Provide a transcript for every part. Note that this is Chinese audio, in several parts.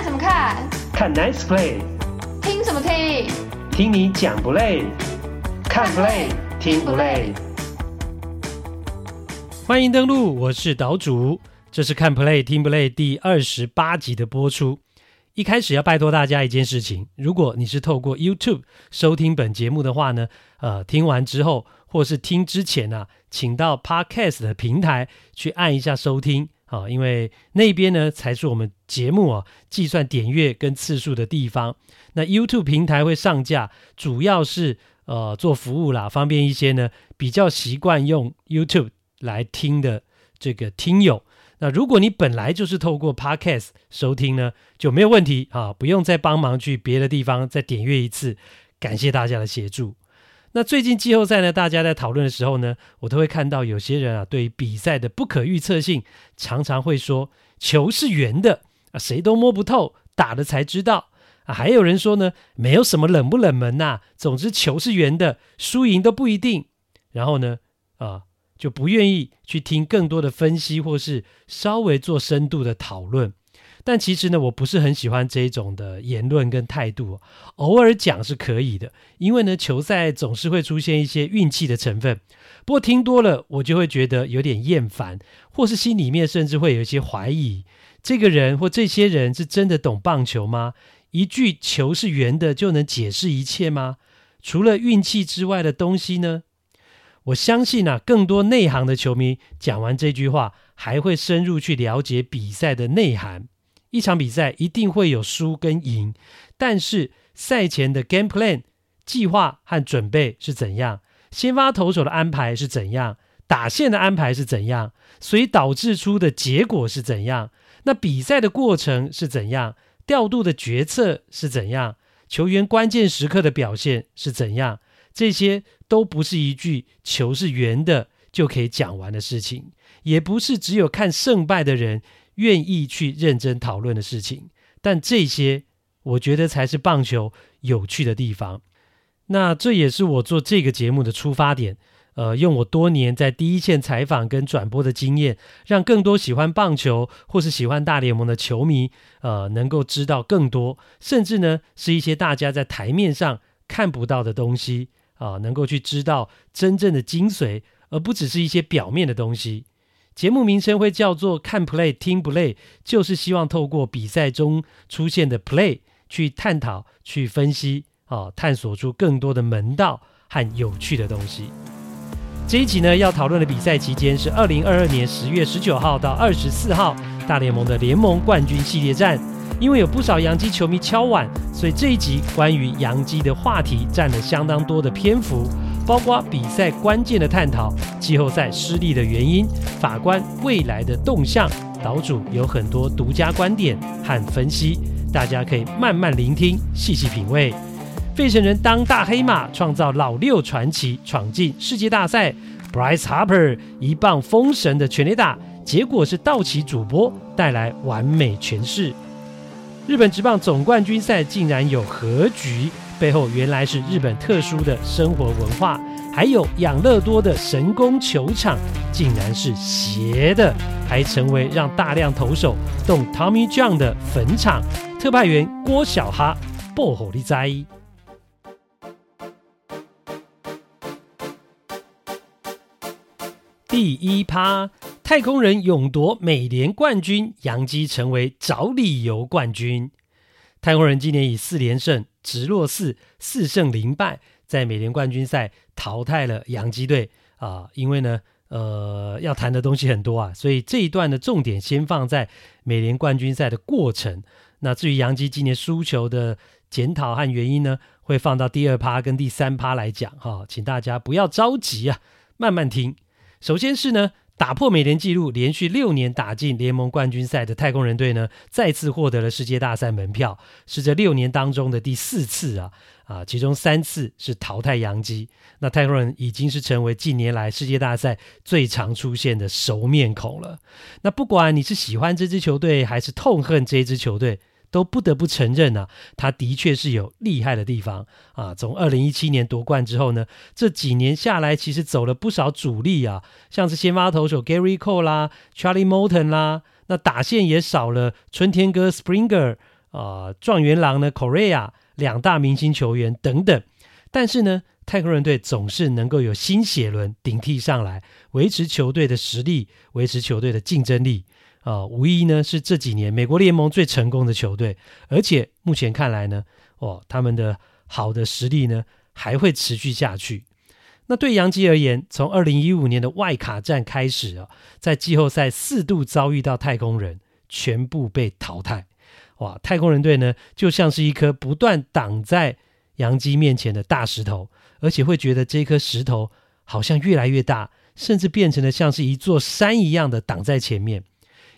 看什么看？看 Nice Play。听什么听？听你讲不累？看 Play 听不累？欢迎登录，我是岛主，这是看 Play 听不累第二十八集的播出。一开始要拜托大家一件事情，如果你是透过 YouTube 收听本节目的话呢，呃，听完之后或是听之前啊，请到 Podcast 的平台去按一下收听啊，因为那边呢才是我们节目啊计算点阅跟次数的地方。那 YouTube 平台会上架，主要是呃做服务啦，方便一些呢比较习惯用 YouTube 来听的这个听友。那如果你本来就是透过 Podcast 收听呢，就没有问题啊，不用再帮忙去别的地方再点阅一次。感谢大家的协助。那最近季后赛呢，大家在讨论的时候呢，我都会看到有些人啊，对于比赛的不可预测性，常常会说球是圆的啊，谁都摸不透，打了才知道啊。还有人说呢，没有什么冷不冷门呐，总之球是圆的，输赢都不一定。然后呢，啊。就不愿意去听更多的分析，或是稍微做深度的讨论。但其实呢，我不是很喜欢这种的言论跟态度。偶尔讲是可以的，因为呢，球赛总是会出现一些运气的成分。不过听多了，我就会觉得有点厌烦，或是心里面甚至会有一些怀疑：这个人或这些人是真的懂棒球吗？一句“球是圆的”就能解释一切吗？除了运气之外的东西呢？我相信啊，更多内行的球迷讲完这句话，还会深入去了解比赛的内涵。一场比赛一定会有输跟赢，但是赛前的 game plan 计划和准备是怎样？先发投手的安排是怎样？打线的安排是怎样？所以导致出的结果是怎样？那比赛的过程是怎样？调度的决策是怎样？球员关键时刻的表现是怎样？这些都不是一句“球是圆的”就可以讲完的事情，也不是只有看胜败的人愿意去认真讨论的事情。但这些，我觉得才是棒球有趣的地方。那这也是我做这个节目的出发点。呃，用我多年在第一线采访跟转播的经验，让更多喜欢棒球或是喜欢大联盟的球迷，呃，能够知道更多，甚至呢，是一些大家在台面上看不到的东西。啊，能够去知道真正的精髓，而不只是一些表面的东西。节目名称会叫做“看 play 听不累”，就是希望透过比赛中出现的 play 去探讨、去分析，啊，探索出更多的门道和有趣的东西。这一集呢，要讨论的比赛期间是二零二二年十月十九号到二十四号大联盟的联盟冠军系列战。因为有不少洋基球迷敲碗，所以这一集关于洋基的话题占了相当多的篇幅，包括比赛关键的探讨、季后赛失利的原因、法官未来的动向。岛主有很多独家观点和分析，大家可以慢慢聆听，细细品味。费城人当大黑马，创造老六传奇，闯进世界大赛。Bryce Harper 一棒封神的全垒打，结果是道奇主播带来完美诠释。日本职棒总冠军赛竟然有和局，背后原来是日本特殊的生活文化。还有养乐多的神宫球场竟然是斜的，还成为让大量投手动 Tommy John 的坟场。特派员郭小哈报乎你知。第一趴。太空人勇夺美联冠军，洋基成为找理由冠军。太空人今年以四连胜，直落四，四胜零败，在美联冠军赛淘汰了洋基队啊。因为呢，呃，要谈的东西很多啊，所以这一段的重点先放在美联冠军赛的过程。那至于洋基今年输球的检讨和原因呢，会放到第二趴跟第三趴来讲哈、请大家不要着急啊，慢慢听。首先是呢。打破美联纪录，连续六年打进联盟冠军赛的太空人队呢，再次获得了世界大赛门票，是这六年当中的第四次啊啊！其中三次是淘汰洋基，那太空人已经是成为近年来世界大赛最常出现的熟面孔了。那不管你是喜欢这支球队，还是痛恨这支球队。都不得不承认啊，他的确是有厉害的地方啊。从二零一七年夺冠之后呢，这几年下来，其实走了不少主力啊，像是先发投手 Gary Cole 啦、Charlie Morton 啦，那打线也少了春天哥 Springer，啊状元郎呢 Correa 两大明星球员等等。但是呢，太空人队总是能够有新血轮顶替上来，维持球队的实力，维持球队的竞争力。啊，无疑呢是这几年美国联盟最成功的球队，而且目前看来呢，哦，他们的好的实力呢还会持续下去。那对洋基而言，从二零一五年的外卡战开始啊，在季后赛四度遭遇到太空人，全部被淘汰。哇，太空人队呢就像是一颗不断挡在洋基面前的大石头，而且会觉得这颗石头好像越来越大，甚至变成了像是一座山一样的挡在前面。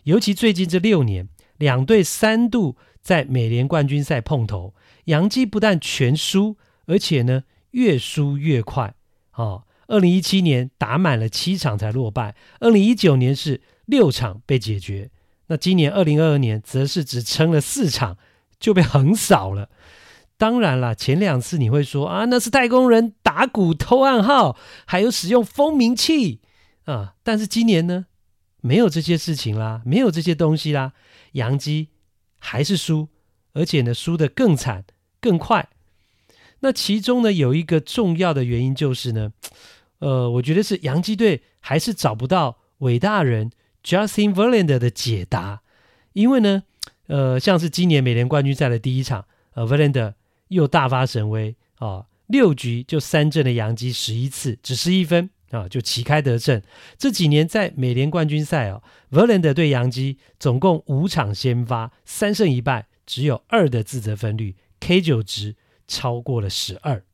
尤其最近这六年，两队三度在美联冠军赛碰头，洋基不但全输，而且呢越输越快。哦，二零一七年打满了七场才落败，二零一九年是六场被解决，那今年二零二二年则是只撑了四场就被横扫了。当然了，前两次你会说啊，那是太空人打鼓偷暗号，还有使用蜂鸣器啊，但是今年呢？没有这些事情啦，没有这些东西啦，洋基还是输，而且呢输得更惨更快。那其中呢有一个重要的原因就是呢，呃，我觉得是洋基队还是找不到伟大人 Justin Verlander 的解答，因为呢，呃，像是今年美联冠军赛的第一场，呃，Verlander 又大发神威啊，呃，六局就三振的洋基十一次，只失一分。啊，就旗开得胜。这几年在美联冠军赛哦，Verlander 对洋基总共五场先发，三胜一败，只有二的自责分率，K9 值超过了十二。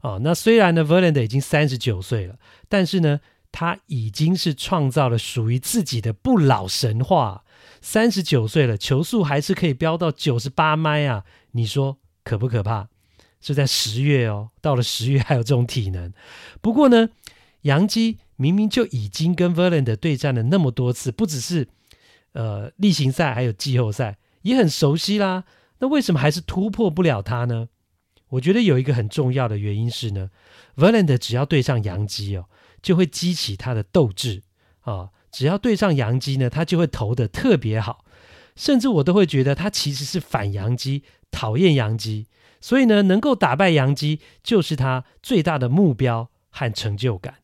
哦，那虽然呢，Verlander 已经三十九岁了，但是呢，他已经是创造了属于自己的不老神话。三十九岁了，球速还是可以飙到九十八迈啊！你说可不可怕？是在十月哦，到了十月还有这种体能。不过呢。杨基明明就已经跟 v e r l a n d 对战了那么多次，不只是呃例行赛，还有季后赛，也很熟悉啦。那为什么还是突破不了他呢？我觉得有一个很重要的原因是呢，Verlander 只要对上杨基哦，就会激起他的斗志啊、只要对上杨基呢，他就会投得特别好，甚至我都会觉得他其实是反杨基，讨厌杨基，所以呢，能够打败杨基就是他最大的目标和成就感。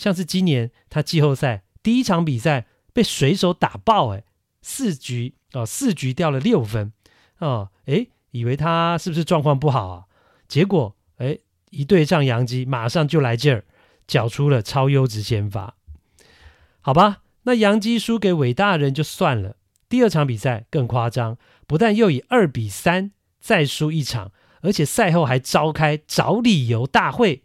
像是今年他季后赛第一场比赛被水手打爆，哎，四局哦，四局掉了六分，哦，哎，以为他是不是状况不好啊？结果哎，一对上杨基，马上就来劲儿，缴出了超优质先发。好吧，那杨基输给伟大人就算了，第二场比赛更夸张，不但又以二比三再输一场，而且赛后还召开找理由大会。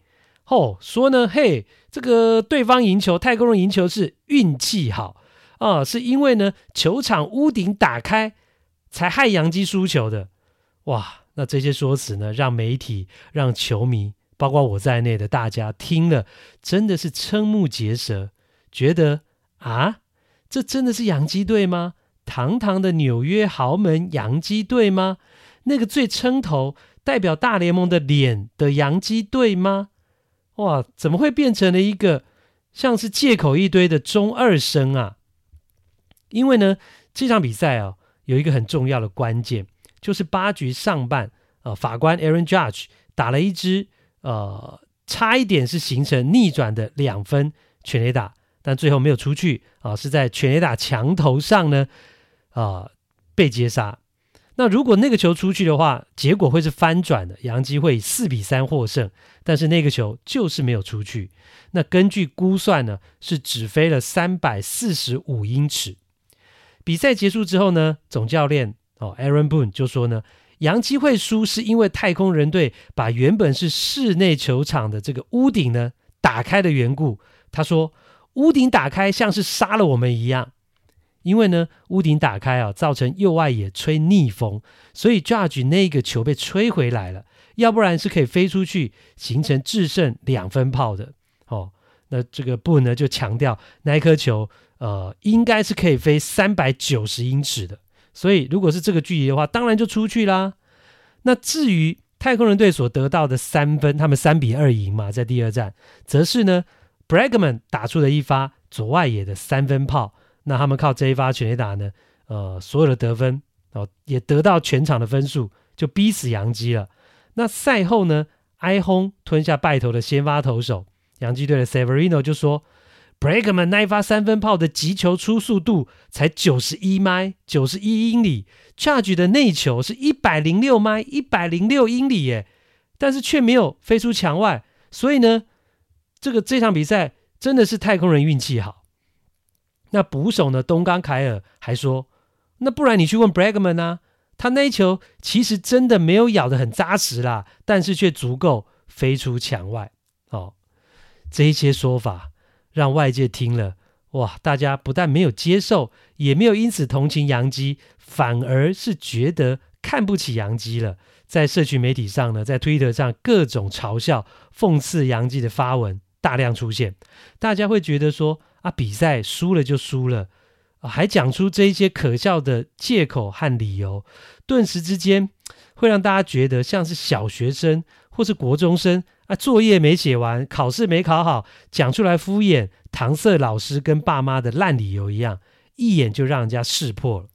哦，说呢，嘿，这个对方赢球，太空人赢球是运气好啊，是因为呢球场屋顶打开才害洋基输球的。哇，那这些说辞呢，让媒体、让球迷，包括我在内的大家听了，真的是瞠目结舌，觉得啊，这真的是洋基队吗？堂堂的纽约豪门洋基队吗？那个最撑头、代表大联盟的脸的洋基队吗？哇，怎么会变成了一个像是借口一堆的中二生啊？因为呢，这场比赛啊，有一个很重要的关键，就是八局上半，呃，法官 Aaron Judge 打了一支呃，差一点是形成逆转的两分全垒打，但最后没有出去啊，是在全垒打墙头上呢，啊，被接杀。那如果那个球出去的话，结果会是翻转的，杨基会以四比三获胜。但是那个球就是没有出去。那根据估算呢，是只飞了三百四十五英尺。比赛结束之后呢，总教练哦，Aaron Boone 就说呢，洋基会输是因为太空人队把原本是室内球场的这个屋顶呢打开的缘故。他说，屋顶打开像是杀了我们一样。因为呢，屋顶打开啊，造成右外野吹逆风，所以 Judge 那个球被吹回来了，要不然是可以飞出去，形成制胜两分炮的。哦，那这个布呢就强调，那一颗球呃应该是可以飞三百九十英尺的，所以如果是这个距离的话，当然就出去啦。那至于太空人队所得到的三分，他们三比二赢嘛，在第二战，则是呢 Bregman 打出了一发左外野的三分炮。那他们靠这一发全垒打呢，呃，所有的得分哦，也得到全场的分数，就逼死洋基了。那赛后呢，挨轰吞下败投的先发投手，洋基队的 Severino 就说，Bregman 那一发三分炮的击球初速度才九十一迈，九十一英里，Judge 的内球是一百零六迈，一百零六英里耶，但是却没有飞出墙外，所以呢，这个这场比赛真的是太空人运气好。那捕手呢，东冈凯尔还说，那不然你去问 Bregman 啊。他那一球其实真的没有咬得很扎实啦，但是却足够飞出墙外。哦，这一些说法让外界听了，哇，大家不但没有接受，也没有因此同情洋基，反而是觉得看不起洋基了。在社群媒体上呢，在推特上各种嘲笑、讽刺洋基的发文大量出现，大家会觉得说啊，比赛输了就输了。还讲出这一些可笑的借口和理由，顿时之间会让大家觉得像是小学生或是国中生啊，作业没写完，考试没考好，讲出来敷衍搪塞老师跟爸妈的烂理由一样，一眼就让人家识破了。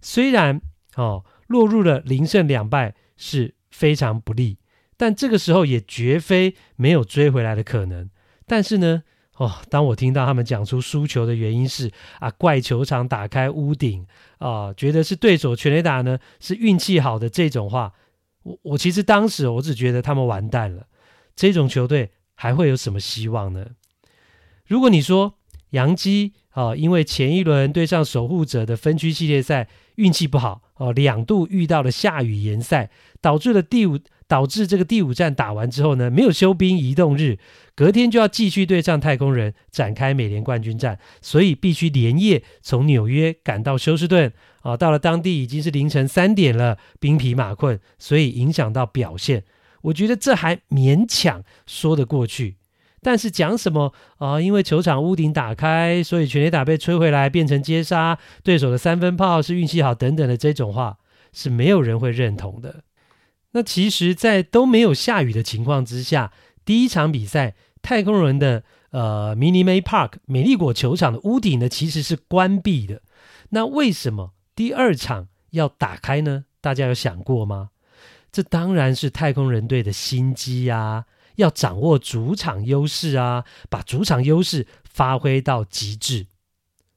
虽然哦，落入了零胜两败是非常不利，但这个时候也绝非没有追回来的可能。但是呢，哦，当我听到他们讲出输球的原因是啊，怪球场打开屋顶啊，觉得是对手全垒打呢是运气好的这种话，我我其实当时我只觉得他们完蛋了，这种球队还会有什么希望呢？如果你说杨基啊，因为前一轮对上守护者的分区系列赛运气不好哦，两度遇到了下雨延赛，导致了第五。导致这个第五战打完之后呢，没有休兵移动日，隔天就要继续对上太空人展开美联冠军战，所以必须连夜从纽约赶到休斯顿啊。到了当地已经是凌晨三点了，兵疲马困，所以影响到表现。我觉得这还勉强说得过去，但是讲什么啊？因为球场屋顶打开，所以全垒打被吹回来变成接杀，对手的三分炮是运气好等等的这种话，是没有人会认同的。那其实，在都没有下雨的情况之下，第一场比赛，太空人的呃，Mini May Park 美丽果球场的屋顶呢，其实是关闭的。那为什么第二场要打开呢？大家有想过吗？这当然是太空人队的心机啊，要掌握主场优势啊，把主场优势发挥到极致。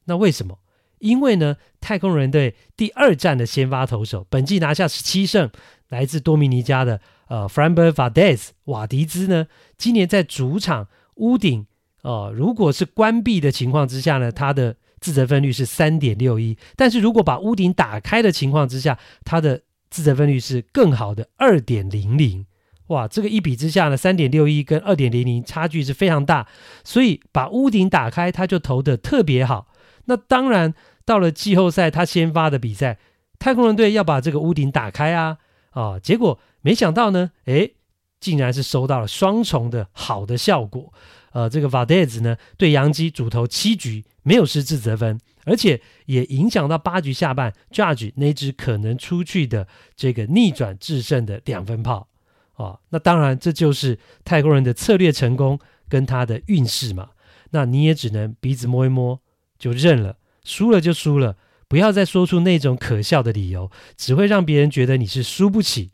那为什么？因为呢，太空人队第二战的先发投手，本季拿下十七胜。来自多米尼加的呃，Framber Valdez 瓦迪兹呢，今年在主场屋顶呃，如果是关闭的情况之下呢，他的自责分率是三点六一，但是如果把屋顶打开的情况之下，他的自责分率是更好的二点零零。哇，这个一比之下呢，三点六一跟二点零零差距是非常大，所以把屋顶打开，他就投得特别好。那当然，到了季后赛，他先发的比赛，太空人队要把这个屋顶打开啊。啊，结果没想到呢，诶，竟然是收到了双重的好的效果。呃，这个 Valdez 呢，对洋基主投七局没有失自责分，而且也影响到八局下半 Judge 那支可能出去的这个逆转制胜的两分炮。啊，那当然这就是太空人的策略成功跟他的运势嘛。那你也只能鼻子摸一摸就认了，输了就输了。不要再说出那种可笑的理由，只会让别人觉得你是输不起。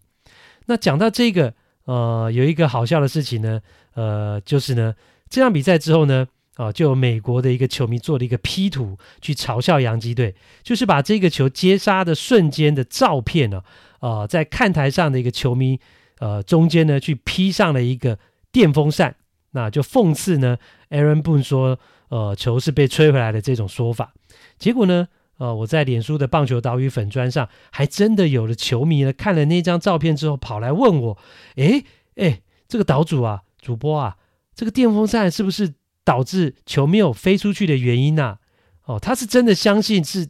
那讲到这个，呃，有一个好笑的事情呢，呃，就是呢，这场比赛之后呢，啊、就有美国的一个球迷做了一个 P 图去嘲笑洋基队，就是把这个球接杀的瞬间的照片呢，啊、呃，在看台上的一个球迷，呃，中间呢去 P 上了一个电风扇，那就讽刺呢，Aaron Boone 说，呃，球是被吹回来的这种说法，结果呢，呃，我在脸书的棒球岛屿粉砖上，还真的有了球迷呢，看了那张照片之后，跑来问我：“诶诶，这个岛主啊，主播啊，这个电风扇是不是导致球没有飞出去的原因呐？”哦，他是真的相信是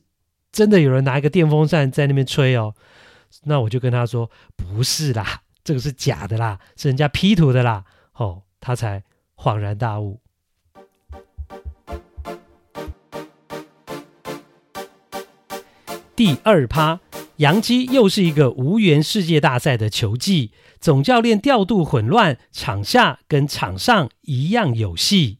真的有人拿一个电风扇在那边吹哦。那我就跟他说：“不是啦，这个是假的啦，是人家 P 图的啦。”哦，他才恍然大悟。第二趴，杨基又是一个无缘世界大赛的球季，总教练调度混乱，场下跟场上一样有戏。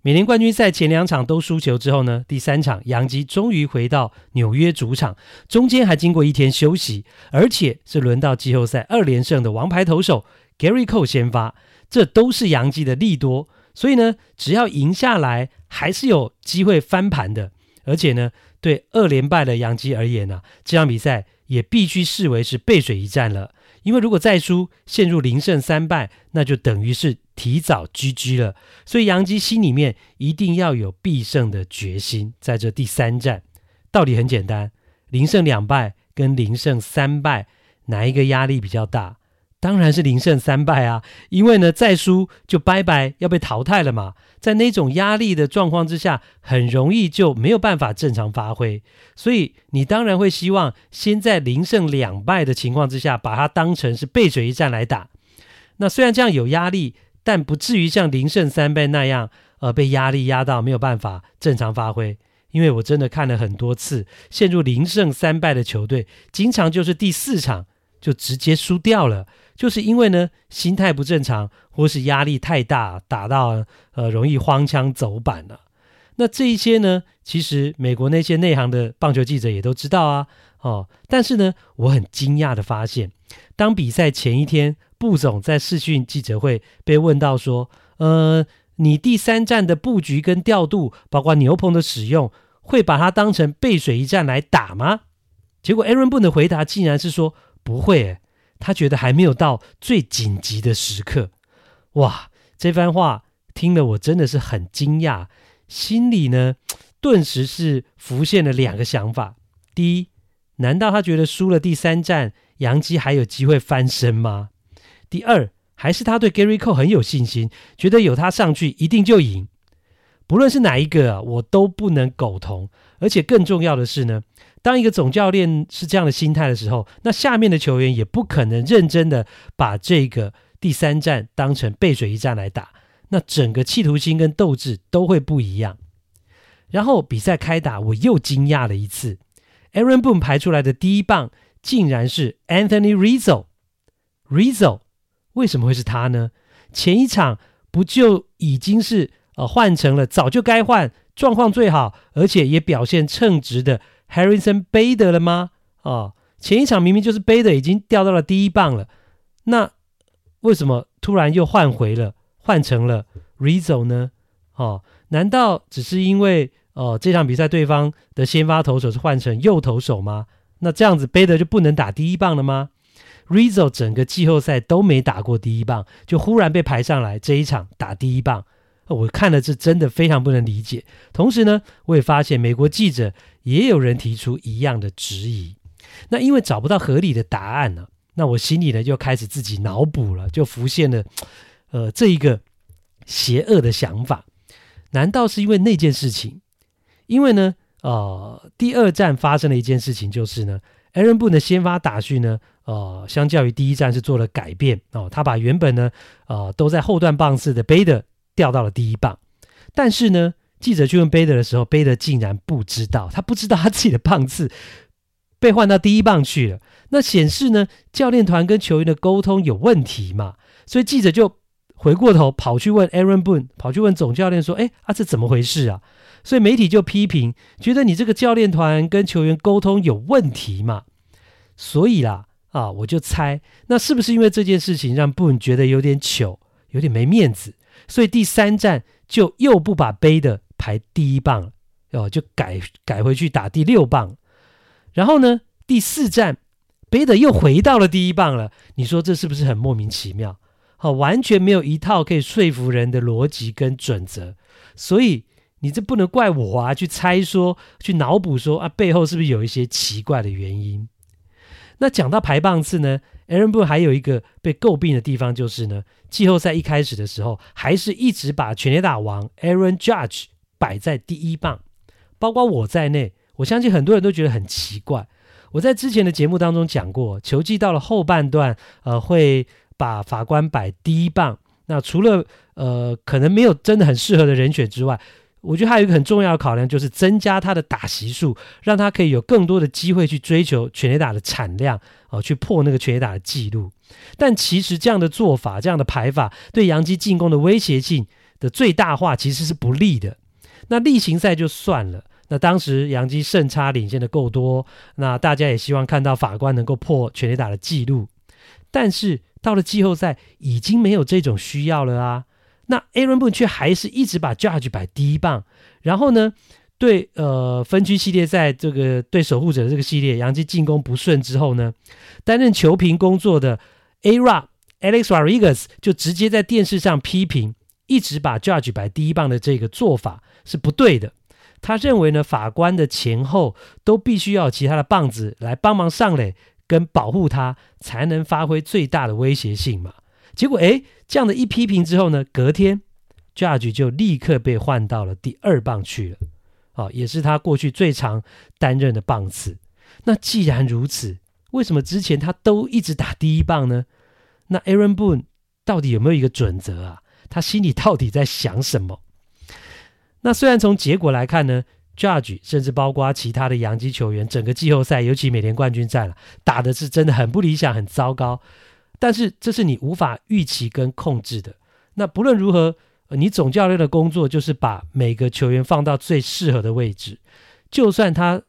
美联冠军赛前两场都输球之后呢，第三场杨基终于回到纽约主场，中间还经过一天休息，而且是轮到季后赛二连胜的王牌投手 Gary Cole 先发，这都是杨基的利多。所以呢，只要赢下来，还是有机会翻盘的。而且呢，对二连败的杨基而言呢、这场比赛也必须视为是背水一战了。因为如果再输，陷入零胜三败，那就等于是提早 GG 了。所以杨基心里面一定要有必胜的决心。在这第三战，道理很简单：零胜两败跟零胜三败，哪一个压力比较大？当然是零胜三败啊！因为呢，再输就拜拜，要被淘汰了嘛。在那种压力的状况之下，很容易就没有办法正常发挥。所以你当然会希望先在零胜两败的情况之下，把它当成是背水一战来打。那虽然这样有压力，但不至于像零胜三败那样，呃，被压力压到没有办法正常发挥。因为我真的看了很多次，陷入零胜三败的球队，经常就是第四场就直接输掉了。就是因为呢，心态不正常，或是压力太大，打到呃容易荒腔走板了。那这一些呢，其实美国那些内行的棒球记者也都知道啊。哦，但是呢，我很惊讶的发现，当比赛前一天，布总在视讯记者会被问到说：“呃，你第三站的布局跟调度，包括牛棚的使用，会把它当成背水一战来打吗？”结果 Aaron Boone 的回答竟然是说：“不会。”。他觉得还没有到最紧急的时刻，哇！这番话听了我真的是很惊讶，心里呢顿时是浮现了两个想法：第一，难道他觉得输了第三战，杨基还有机会翻身吗？第二，还是他对 Gary Cole 很有信心，觉得有他上去一定就赢。不论是哪一个啊，我都不能苟同。而且更重要的是呢，当一个总教练是这样的心态的时候，那下面的球员也不可能认真的把这个第三战当成背水一战来打，那整个企图心跟斗志都会不一样。然后比赛开打，我又惊讶了一次，Aaron Boone 排出来的第一棒竟然是 Anthony Rizzo。Rizzo 为什么会是他呢？前一场不就已经是呃换成了早就该换，状况最好，而且也表现称职的。Harrison Bader 了吗？哦，前一场明明就是 Bader 已经掉到了第一棒了，那为什么突然又换回了，换成了 Rizzo 呢？哦，难道只是因为哦这场比赛对方的先发投手是换成右投手吗？那这样子 Bader 就不能打第一棒了吗？Rizzo 整个季后赛都没打过第一棒，就忽然被排上来这一场打第一棒。我看了是真的非常不能理解。同时呢，我也发现美国记者也有人提出一样的质疑。那因为找不到合理的答案呢，那我心里呢就开始自己脑补了，就浮现了呃这一个邪恶的想法。难道是因为那件事情？因为呢，呃，第二战发生了一件事情，就是呢，Aaron Boone 的先发打序呢，呃，相较于第一战是做了改变哦，他把原本呢，呃，都在后段棒次的 Bader 掉到了第一棒，但是呢，记者去问贝德的时候，贝德竟然不知道，他不知道他自己的棒次被换到第一棒去了。那显示呢，教练团跟球员的沟通有问题嘛？所以记者就回过头跑去问 Aaron Boone，跑去问总教练说：“哎，啊，这怎么回事啊？”所以媒体就批评，觉得你这个教练团跟球员沟通有问题嘛？所以啦，啊，我就猜，那是不是因为这件事情让 Boon 觉得有点糗，有点没面子？所以第三站就又不把贝的排第一棒了，哦，就改改回去打第六棒。然后呢，第四站贝的又回到了第一棒了。你说这是不是很莫名其妙？好，完全没有一套可以说服人的逻辑跟准则。所以你这不能怪我啊，去猜说，去脑补说啊，背后是不是有一些奇怪的原因？那讲到排棒次呢？Aaron Boone 还有一个被诟病的地方，就是呢，季后赛一开始的时候，还是一直把全垒打王 Aaron Judge 摆在第一棒，包括我在内，我相信很多人都觉得很奇怪。我在之前的节目当中讲过，球季到了后半段，呃，会把法官摆第一棒。那除了呃，可能没有真的很适合的人选之外，我觉得还有一个很重要的考量，就是增加他的打席数，让他可以有更多的机会去追求全垒打的产量，哦、去破那个全垒打的记录。但其实这样的做法，这样的排法，对洋基进攻的威胁性，的最大化其实是不利的。那例行赛就算了，那当时洋基胜差领先的够多，那大家也希望看到法官能够破全垒打的记录。但是到了季后赛，已经没有这种需要了啊。那 Aaron Boone 却还是一直把 Judge 摆第一棒，然后呢，对呃分区系列赛这个对守护者的这个系列，洋基进攻不顺之后呢，担任球评工作的 A-Rod Alex Rodriguez 就直接在电视上批评，一直把 Judge 摆第一棒的这个做法是不对的。他认为呢，法官的前后都必须要其他的棒子来帮忙上垒跟保护他，才能发挥最大的威胁性嘛。结果诶，这样的一批评之后呢，隔天 Judge 就立刻被换到了第二棒去了，哦，也是他过去最常担任的棒次。那既然如此，为什么之前他都一直打第一棒呢？那 Aaron Boone 到底有没有一个准则啊？他心里到底在想什么？那虽然从结果来看呢，Judge 甚至包括其他的洋基球员，整个季后赛，尤其美联冠军战了，打的是真的很不理想，很糟糕。但是这是你无法预期跟控制的。那不论如何，你总教练的工作就是把每个球员放到最适合的位置。就算他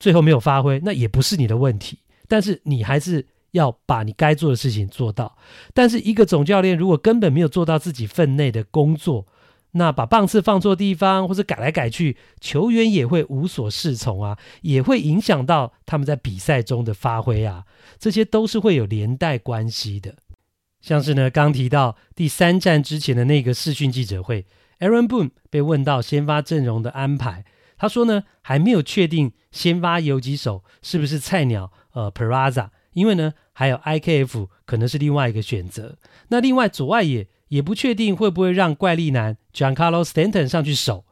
最后没有发挥，那也不是你的问题。但是你还是。要把你该做的事情做到，但是一个总教练如果根本没有做到自己分内的工作，那把棒次放错地方或者改来改去，球员也会无所适从啊，也会影响到他们在比赛中的发挥啊，这些都是会有连带关系的。像是呢，刚提到第三战之前的那个视讯记者会，Aaron Boone 被问到先发阵容的安排，他说呢，还没有确定先发游击手是不是菜鸟，呃，Peraza。因为呢，还有 IKF 可能是另外一个选择。那另外左外野也不确定会不会让怪力男 Giancarlo Stanton 上去守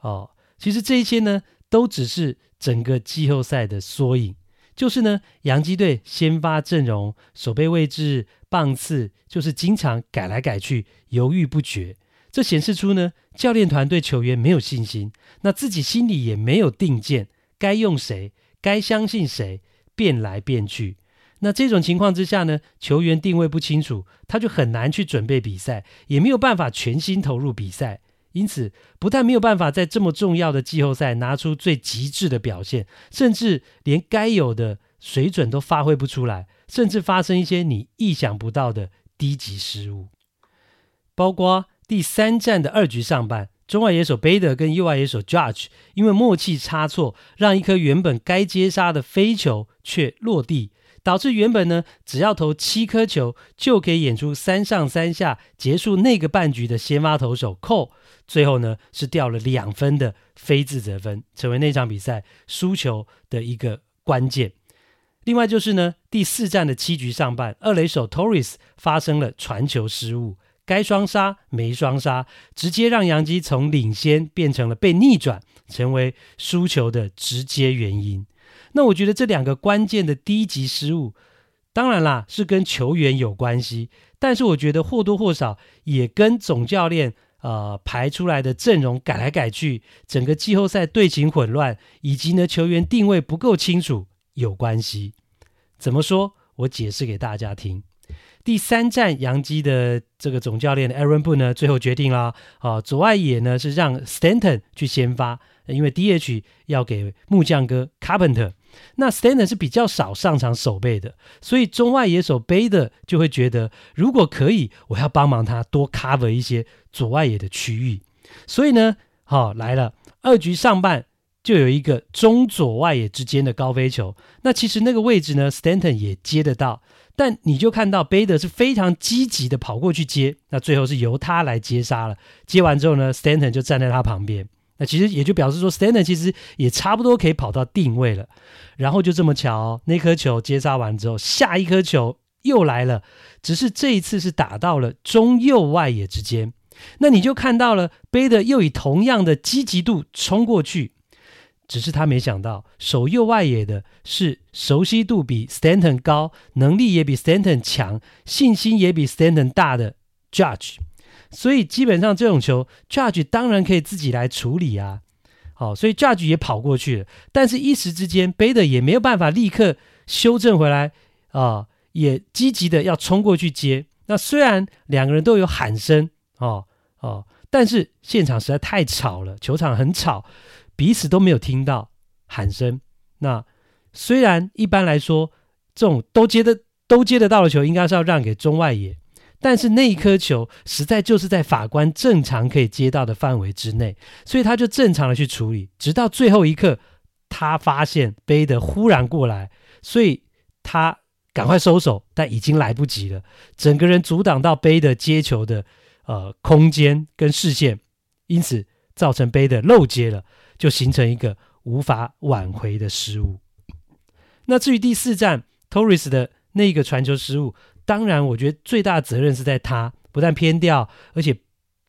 哦。其实这一些呢，都只是整个季后赛的缩影。就是呢，洋基队先发阵容、守备位置、棒次，就是经常改来改去，犹豫不决。这显示出呢，教练团对球员没有信心，那自己心里也没有定见，该用谁，该相信谁，变来变去。那这种情况之下呢，球员定位不清楚，他就很难去准备比赛，也没有办法全心投入比赛。因此，不但没有办法在这么重要的季后赛拿出最极致的表现，甚至连该有的水准都发挥不出来，甚至发生一些你意想不到的低级失误。包括第三战的二局上半，中外野手贝德跟右外野手 Judge 因为默契差错，让一颗原本该接杀的飞球却落地。导致原本呢，只要投七颗球就可以演出三上三下结束那个半局的先发投手 Cole，最后呢是掉了两分的非自责分，成为那场比赛输球的一个关键。另外就是呢，第四战的七局上半，二垒手 Torres 发生了传球失误，该双杀没双杀，直接让洋基从领先变成了被逆转，成为输球的直接原因。那我觉得这两个关键的低级失误，当然啦是跟球员有关系，但是我觉得或多或少也跟总教练呃排出来的阵容改来改去，整个季后赛队形混乱，以及呢球员定位不够清楚有关系。怎么说？我解释给大家听。第三战杨基的这个总教练 Aaron Boone 呢，最后决定了啊，左外野呢是让 Stanton 去先发，因为 DH 要给木匠哥 Carpenter。那 Stanton 是比较少上场守备的，所以中外野手 Bader 就会觉得，如果可以，我要帮忙他多 cover 一些左外野的区域。所以呢，好、来了，二局上半就有一个中左外野之间的高飞球。那其实那个位置呢，Stanton 也接得到，但你就看到 Bader 是非常积极的跑过去接，那最后是由他来接杀了。接完之后呢，Stanton 就站在他旁边。那其实也就表示说，Stanton 其实也差不多可以跑到定位了，然后就这么巧，那颗球接杀完之后，下一颗球又来了，只是这一次是打到了中右外野之间。那你就看到了贝德又以同样的积极度冲过去，只是他没想到守右外野的是熟悉度比 Stanton 高，能力也比 Stanton 强，信心也比 Stanton 大的 Judge。所以基本上这种球，Judge 当然可以自己来处理啊。好，所以 Judge 也跑过去了，但是一时之间，Bader 也没有办法立刻修正回来啊，也积极的要冲过去接。那虽然两个人都有喊声，哦哦，但是现场实在太吵了，球场很吵，彼此都没有听到喊声。那虽然一般来说，这种都接得都接得到的球，应该是要让给中外野，但是那一颗球实在就是在法官正常可以接到的范围之内，所以他就正常的去处理，直到最后一刻，他发现贝德忽然过来，所以他赶快收手，但已经来不及了，整个人阻挡到贝德接球的。呃，空间跟视线，因此造成贝德漏接了，就形成一个无法挽回的失误。那至于第四站，Torres 的那个传球失误，当然我觉得最大的责任是在他，不但偏掉，而且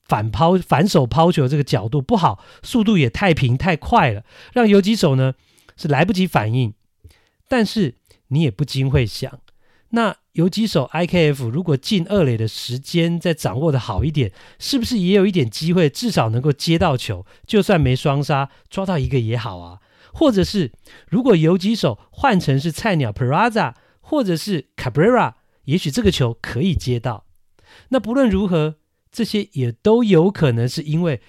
反抛反手抛球这个角度不好，速度也太平太快了，让游击手呢是来不及反应。但是你也不禁会想，那。游击手 IKF 如果进二垒的时间再掌握的好一点，是不是也有一点机会，至少能够接到球？就算没双杀，抓到一个也好啊。或者是如果游击手换成是菜鸟 Peraza 或者是 Cabrera，也许这个球可以接到。那不论如何，这些也都有可能是因为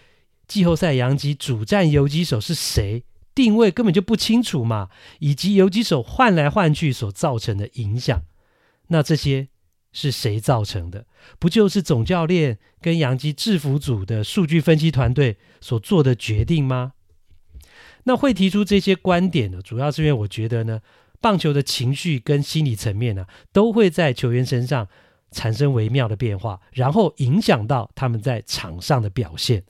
季后赛洋基主战游击手是谁，定位根本就不清楚嘛，以及游击手换来换去所造成的影响。那这些是谁造成的？不就是总教练跟洋基制服组的数据分析团队所做的决定吗？那会提出这些观点呢，主要是因为我觉得呢，棒球的情绪跟心理层面呢、都会在球员身上产生微妙的变化，然后影响到他们在场上的表现。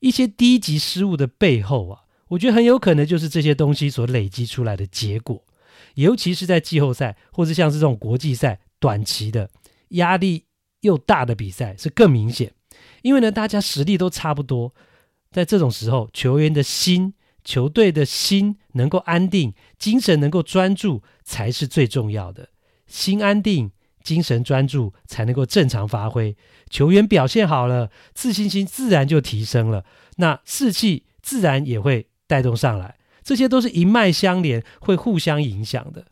一些低级失误的背后啊，我觉得很有可能就是这些东西所累积出来的结果。尤其是在季后赛，或是像是这种国际赛短期的压力又大的比赛，是更明显。因为呢，大家实力都差不多，在这种时候，球员的心、球队的心能够安定，精神能够专注，才是最重要的。心安定，精神专注，才能够正常发挥。球员表现好了，自信心自然就提升了，那士气自然也会带动上来。这些都是一脉相连，会互相影响的。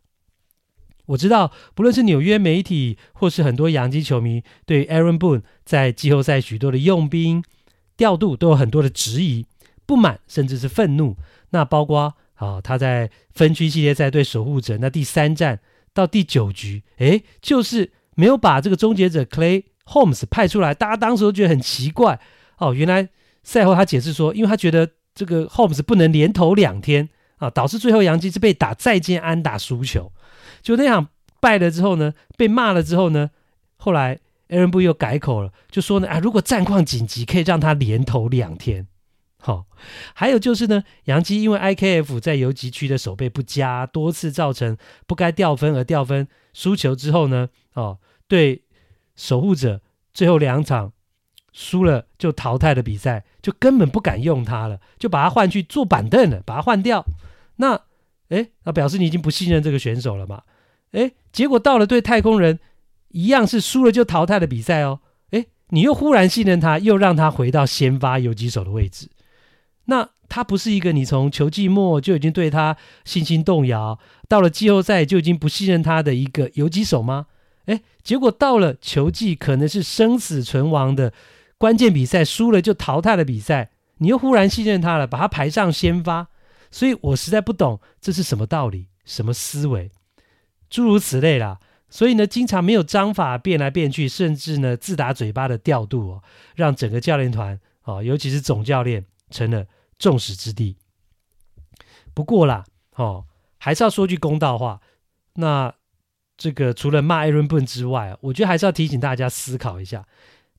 我知道，不论是纽约媒体，或是很多洋基球迷，对 Aaron Boone 在季后赛许多的用兵调度都有很多的质疑、不满，甚至是愤怒。那包括啊，他在分区系列赛对守护者那第三战到第九局，诶，就是没有把这个终结者 Clay Holmes 派出来。大家当时都觉得很奇怪哦，原来赛后他解释说，因为他觉得。这个 Holmes 不能连投两天啊，导致最后杨基是被打再见安打输球。就那场败了之后呢，被骂了之后呢，后来 Aaron b o 又改口了，就说呢啊，如果战况紧急，可以让他连投两天。好、哦，还有就是呢，杨基因为 IKF 在游击区的守备不佳，多次造成不该掉分而掉分输球之后呢，哦，对守护者最后两场。输了就淘汰的比赛，就根本不敢用他了，就把他换去坐板凳了，把他换掉。那，诶，那表示你已经不信任这个选手了嘛？诶，结果到了对太空人一样是输了就淘汰的比赛哦。诶，你又忽然信任他，又让他回到先发游击手的位置。那他不是一个你从球季末就已经对他信心动摇，到了季后赛就已经不信任他的一个游击手吗？诶，结果到了球季可能是生死存亡的。关键比赛输了就淘汰的比赛，你又忽然信任他了，把他排上先发，所以我实在不懂这是什么道理、什么思维，诸如此类啦。所以呢，经常没有章法变来变去，甚至呢自打嘴巴的调度哦，让整个教练团哦，尤其是总教练成了众矢之的。不过啦，哦，还是要说句公道话，那这个除了骂 Aaron b o n 之外，我觉得还是要提醒大家思考一下。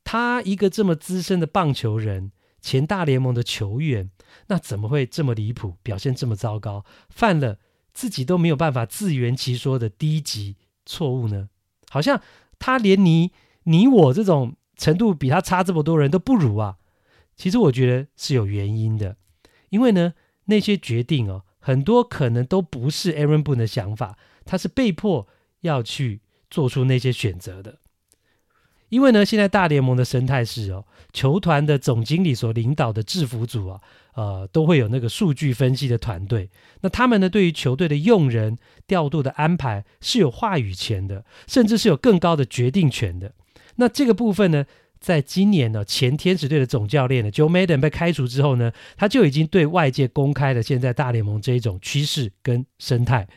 他一个这么资深的棒球人，前大联盟的球员，那怎么会这么离谱，表现这么糟糕，犯了自己都没有办法自圆其说的低级错误呢？好像他连你、你我这种程度比他差这么多人都不如啊！其实我觉得是有原因的，因为呢，那些决定哦，很多可能都不是 Aaron Boone 的想法，他是被迫要去做出那些选择的。因为呢，现在大联盟的生态是哦，球团的总经理所领导的制服组啊，呃，都会有那个数据分析的团队。那他们呢，对于球队的用人调度的安排是有话语权的，甚至是有更高的决定权的。那这个部分呢，在今年呢，前天使队的总教练呢，Joe Madden 被开除之后呢，他就已经对外界公开了现在大联盟这一种趋势跟生态。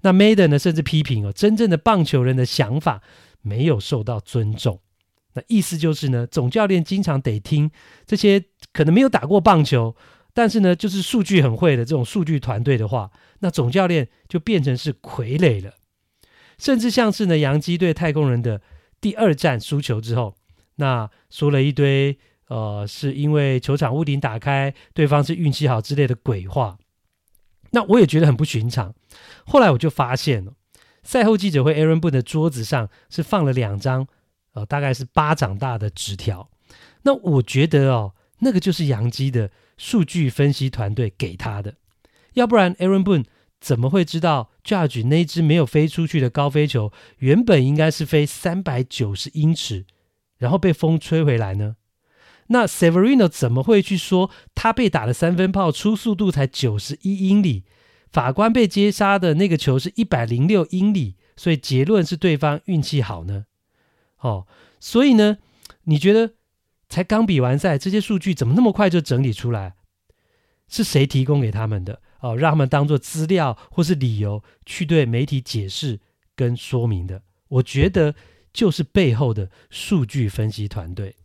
那 Maddon 呢，甚至批评哦，真正的棒球人的想法没有受到尊重。那意思就是呢，总教练经常得听这些可能没有打过棒球，但是呢，就是数据很会的这种数据团队的话，那总教练就变成是傀儡了。甚至像是呢，洋基对太空人的第二战输球之后。那说了一堆，呃，是因为球场屋顶打开，对方是运气好之类的鬼话。那我也觉得很不寻常。后来我就发现了，赛后记者会，Aaron Boone 的桌子上是放了两张，呃，大概是巴掌大的纸条。那我觉得哦，那个就是洋基的数据分析团队给他的，要不然 Aaron Boone 怎么会知道 Judge 那只没有飞出去的高飞球，原本应该是飞三百九十英尺？然后被风吹回来呢？那 Severino 怎么会去说他被打的三分炮初速度才九十一英里？法官被接杀的那个球是一百零六英里，所以结论是对方运气好呢？哦，所以呢，你觉得才刚比完赛，这些数据怎么那么快就整理出来？是谁提供给他们的？哦，让他们当做资料或是理由去对媒体解释跟说明的？我觉得。就是背后的数据分析团队，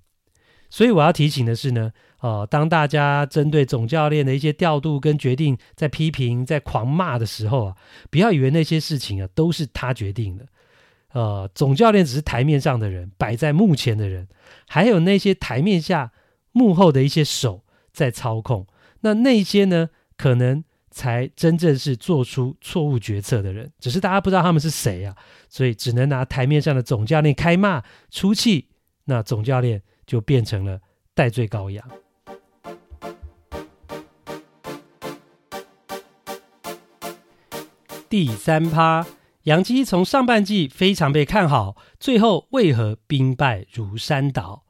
所以我要提醒的是呢，呃，当大家针对总教练的一些调度跟决定在批评、在狂骂的时候啊，不要以为那些事情啊都是他决定的，呃，总教练只是台面上的人，摆在幕前的人，还有那些台面下幕后的一些手在操控，那那些呢，可能。才真正是做出错误决策的人，只是大家不知道他们是谁啊，所以只能拿台面上的总教练开骂出气，那总教练就变成了代罪羔羊。第三趴，杨基从上半季非常被看好，最后为何兵败如山倒？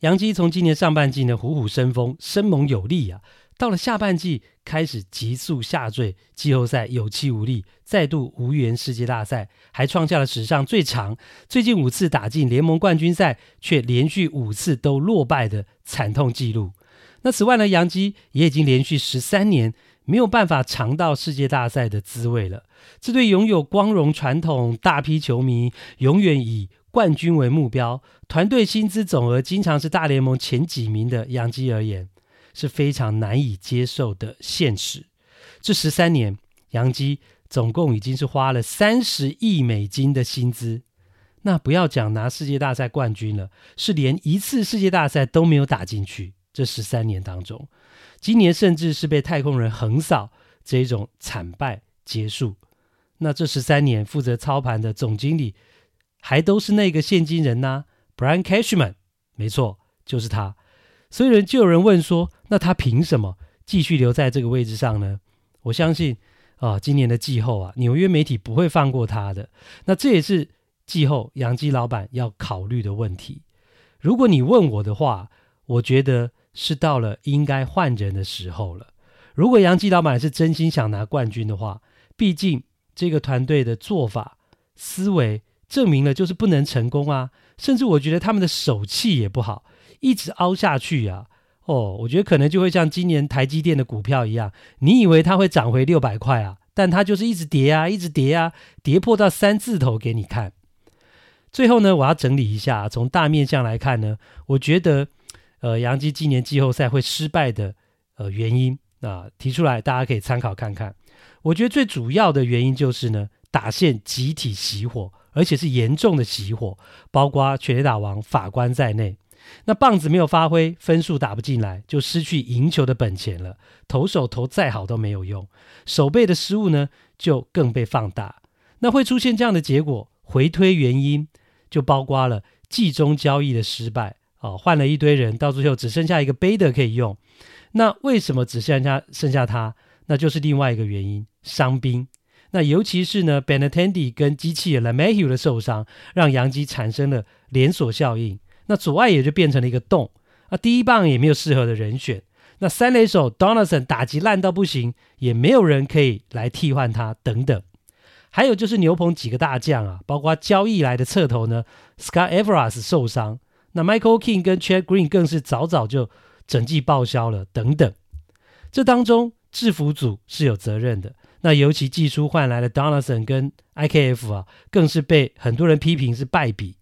杨基从今年上半季呢虎虎生风，生猛有力啊。到了下半季，开始急速下坠，季后赛有气无力，再度无缘世界大赛，还创下了史上最长、最近五次打进联盟冠军赛却连续五次都落败的惨痛记录。那此外呢，洋基也已经连续十三年没有办法尝到世界大赛的滋味了。这对拥有光荣传统、大批球迷、永远以冠军为目标、团队薪资总额经常是大联盟前几名的洋基而言，是非常难以接受的现实。这十三年，杨基总共已经是花了三十亿美金的薪资。那不要讲拿世界大赛冠军了，是连一次世界大赛都没有打进去。这十三年当中，今年甚至是被太空人横扫，这种惨败结束。那这十三年负责操盘的总经理，还都是那个现金人呐，Brian Cashman，没错，就是他。所以人就有人问说：“那他凭什么继续留在这个位置上呢？”我相信啊，今年的季后啊，纽约媒体不会放过他的。那这也是季后杨基老板要考虑的问题。如果你问我的话，我觉得是到了应该换人的时候了。如果杨基老板是真心想拿冠军的话，毕竟这个团队的做法思维证明了就是不能成功啊。甚至我觉得他们的手气也不好。一直凹下去、啊，哦，我觉得可能就会像今年台积电的股票一样，你以为它会涨回六百块啊，但它就是一直跌啊，一直跌啊，跌破到三字头给你看。最后呢，我要整理一下，从大面向来看呢，我觉得，呃，洋基今年季后赛会失败的呃原因啊、提出来大家可以参考看看。我觉得最主要的原因就是呢，打线集体熄火，而且是严重的熄火，包括全垒打王法官在内。那棒子没有发挥，分数打不进来，就失去赢球的本钱了。投手投再好都没有用，守备的失误呢，就更被放大。那会出现这样的结果，回推原因就包括了季中交易的失败哦，换了一堆人，到最后只剩下一个贝德可以用。那为什么只剩下剩下他？那就是另外一个原因，伤兵。那尤其是呢，Benintendi 跟机器人的受伤，让洋基产生了连锁效应。那左外也就变成了一个洞啊，第一棒也没有适合的人选。那三垒手 Donaldson 打击烂到不行，也没有人可以来替换他等等。还有就是牛棚几个大将啊，包括交易来的侧投呢，Scott Everas 受伤，那 Michael King 跟 Chad Green 更是早早就整季报销了，等等。这当中制服组是有责任的。那尤其季初换来的 Donaldson 跟 IKF 啊，更是被很多人批评是败笔。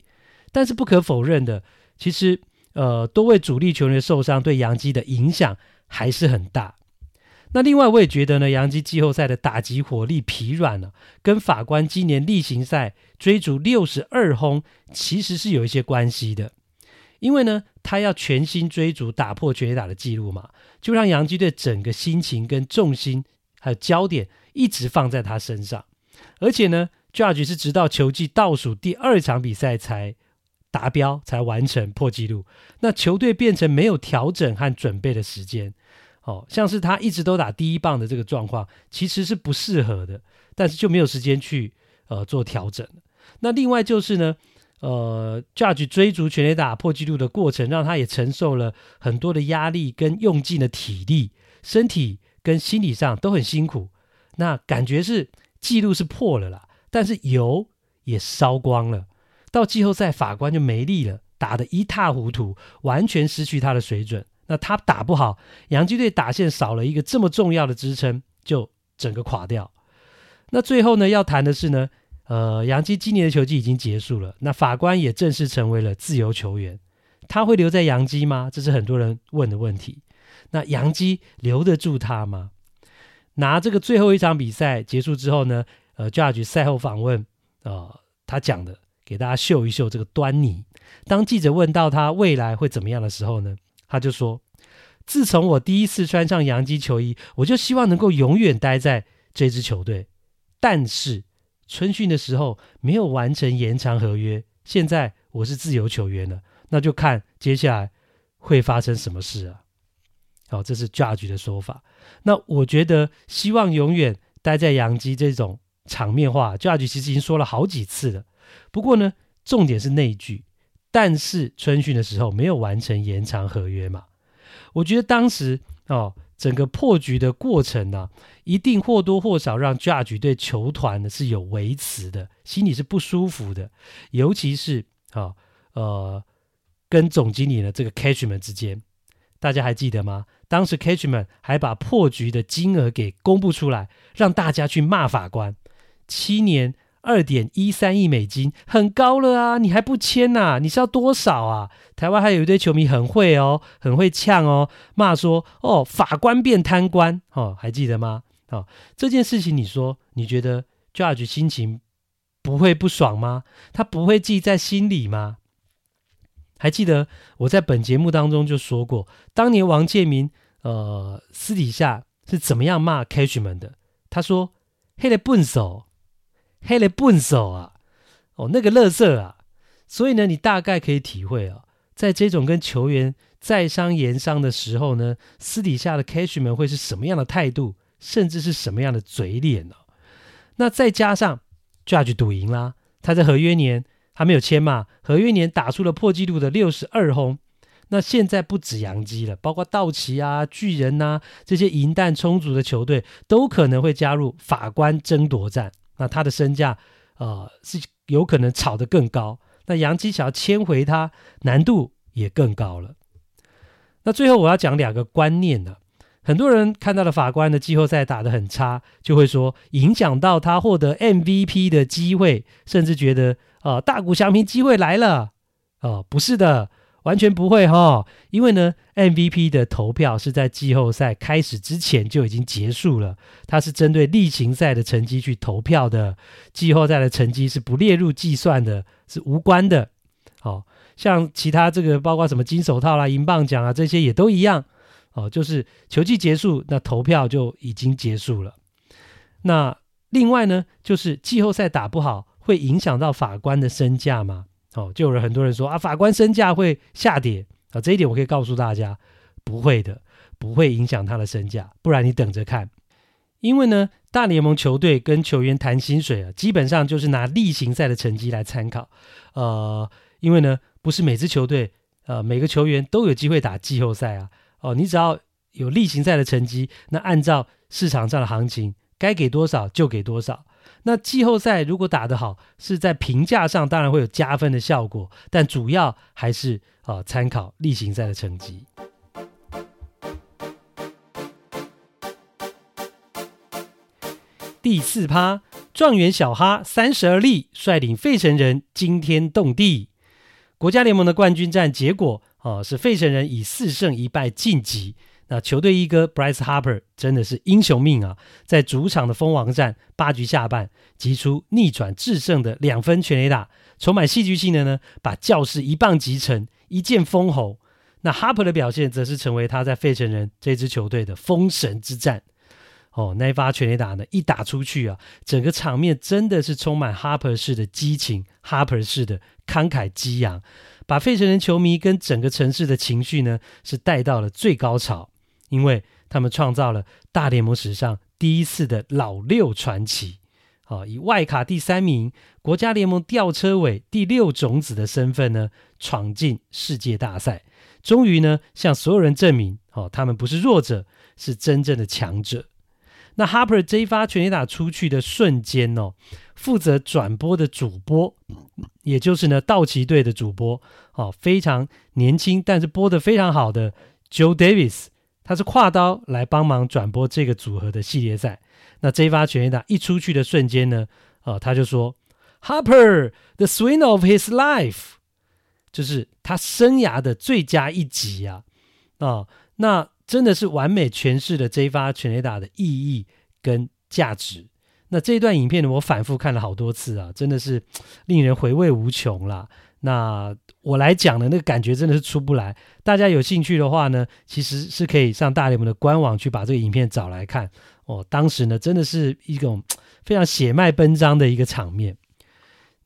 但是不可否认的，其实呃多位主力球员受伤对洋基的影响还是很大。那另外我也觉得呢，洋基季后赛的打击火力疲软了，跟法官今年例行赛追逐六十二轰其实是有一些关系的。因为呢，他要全心追逐打破全垒打的记录嘛，就让洋基队整个心情跟重心还有焦点一直放在他身上。而且呢，Judge 是直到球季倒数第二场比赛才达标，才完成破纪录。那球队变成没有调整和准备的时间。哦，像是他一直都打第一棒的这个状况，其实是不适合的，但是就没有时间去呃做调整。那另外就是呢，呃，Judge 追逐全垒打破纪录的过程，让他也承受了很多的压力跟用尽的体力，身体跟心理上都很辛苦。那感觉是纪录是破了啦，但是油也烧光了，到季后赛法官就没力了，打得一塌糊涂，完全失去他的水准。那他打不好，洋基队打线少了一个这么重要的支撑，就整个垮掉。那最后呢，要谈的是呢，呃，洋基今年的球季已经结束了，那法官也正式成为了自由球员，他会留在洋基吗？这是很多人问的问题。那洋基留得住他吗？拿这个最后一场比赛结束之后呢，呃，Judge 赛后访问，呃，他讲的，给大家秀一秀这个端倪。当记者问到他未来会怎么样的时候呢？他就说：“自从我第一次穿上洋基球衣，我就希望能够永远待在这支球队。但是春训的时候没有完成延长合约，现在我是自由球员了，那就看接下来会发生什么事啊。”好，这是 Judge 的说法。那我觉得希望永远待在洋基这种场面话，Judge 其实已经说了好几次了。不过呢，重点是那一句。但是春训的时候没有完成延长合约嘛？我觉得当时哦，整个破局的过程呢、一定或多或少让 Judge 对球团呢是有维持的，心里是不舒服的。尤其是啊、哦，呃，跟总经理的这个 Catchman 之间，大家还记得吗？当时 Catchman 还把破局的金额给公布出来，让大家去骂法官，七年。二点一三亿美金很高了啊！你还不签呐、啊？你是要多少啊？台湾还有一堆球迷很会哦，很会呛哦，骂说哦，法官变贪官哦，还记得吗？哦，这件事情你说你觉得 Judge 心情不会不爽吗？他不会记在心里吗？还记得我在本节目当中就说过，当年王建民呃私底下是怎么样骂 Cashman 的？他说：“黑的笨手。”黑了笨手啊，哦，那个乐色啊，所以呢，你大概可以体会啊，在这种跟球员在商言商的时候呢，私底下的 Cashman 会是什么样的态度，甚至是什么样的嘴脸哦？那再加上 Judge 赌赢啦，他在合约年还没有签嘛，合约年打出了破纪录的六十二轰，那现在不止洋基了，包括道奇啊、巨人呐、这些银弹充足的球队，都可能会加入法官争夺战。那他的身价，呃，是有可能炒得更高。那杨基想要签回他，难度也更高了。那最后我要讲两个观念呢。很多人看到了法官的季后赛打得很差，就会说影响到他获得 MVP 的机会，甚至觉得啊、呃，大谷翔平机会来了。哦、呃，不是的。完全不会哈，因为呢，MVP 的投票是在季后赛开始之前就已经结束了，它是针对例行赛的成绩去投票的，季后赛的成绩是不列入计算的，是无关的。哦，像其他这个包括什么金手套啦、银棒奖啊这些也都一样。哦，就是球季结束，那投票就已经结束了。那另外呢，就是季后赛打不好会影响到法官的身价吗？哦，就有人很多人说啊，法官身价会下跌啊，这一点我可以告诉大家，不会的，不会影响他的身价，不然你等着看。因为呢，大联盟球队跟球员谈薪水啊，基本上就是拿例行赛的成绩来参考。呃，因为呢，不是每支球队呃每个球员都有机会打季后赛啊。哦，你只要有例行赛的成绩，那按照市场上的行情，该给多少就给多少。那季后赛如果打得好，是在评价上当然会有加分的效果，但主要还是啊参考例行赛的成绩。第四趴，状元小哈三十而立，率领费城人惊天动地。国家联盟的冠军战结果啊，是费城人以四胜一败晋级。那球队一哥 Bryce Harper 真的是英雄命啊，在主场的蜂王战八局下半击出逆转制胜的两分全垒打，充满戏剧性的呢，把教室一棒击沉，一剑封喉。那 Harper 的表现则是成为他在费城人这支球队的封神之战。哦，那一发全垒打呢，一打出去啊，整个场面真的是充满 Harper 式的激情，，Harper 式的慷慨激昂，把费城人球迷跟整个城市的情绪呢，是带到了最高潮，因为他们创造了大联盟史上第一次的老六传奇，哦，以外卡第三名，国家联盟吊车尾第六种子的身份呢，闯进世界大赛，终于呢，向所有人证明，哦，他们不是弱者，是真正的强者。那 Harper 这一发全垒打出去的瞬间哦，负责转播的主播，也就是呢道奇队的主播哦，非常年轻但是播得非常好的 Joe Davis，他是跨刀来帮忙转播这个组合的系列赛。那这一发全垒打一出去的瞬间呢，哦，他就说 Harper the swing of his life，就是他生涯的最佳一击啊，哦，那。真的是完美诠释了这一发全垒打的意义跟价值。那这一段影片呢，我反复看了好多次啊，真的是令人回味无穷啦。那我来讲呢那个感觉真的是出不来。大家有兴趣的话呢，其实是可以上大联盟的官网去把这个影片找来看。哦，当时呢，真的是一种 非常血脉奔张的一个场面。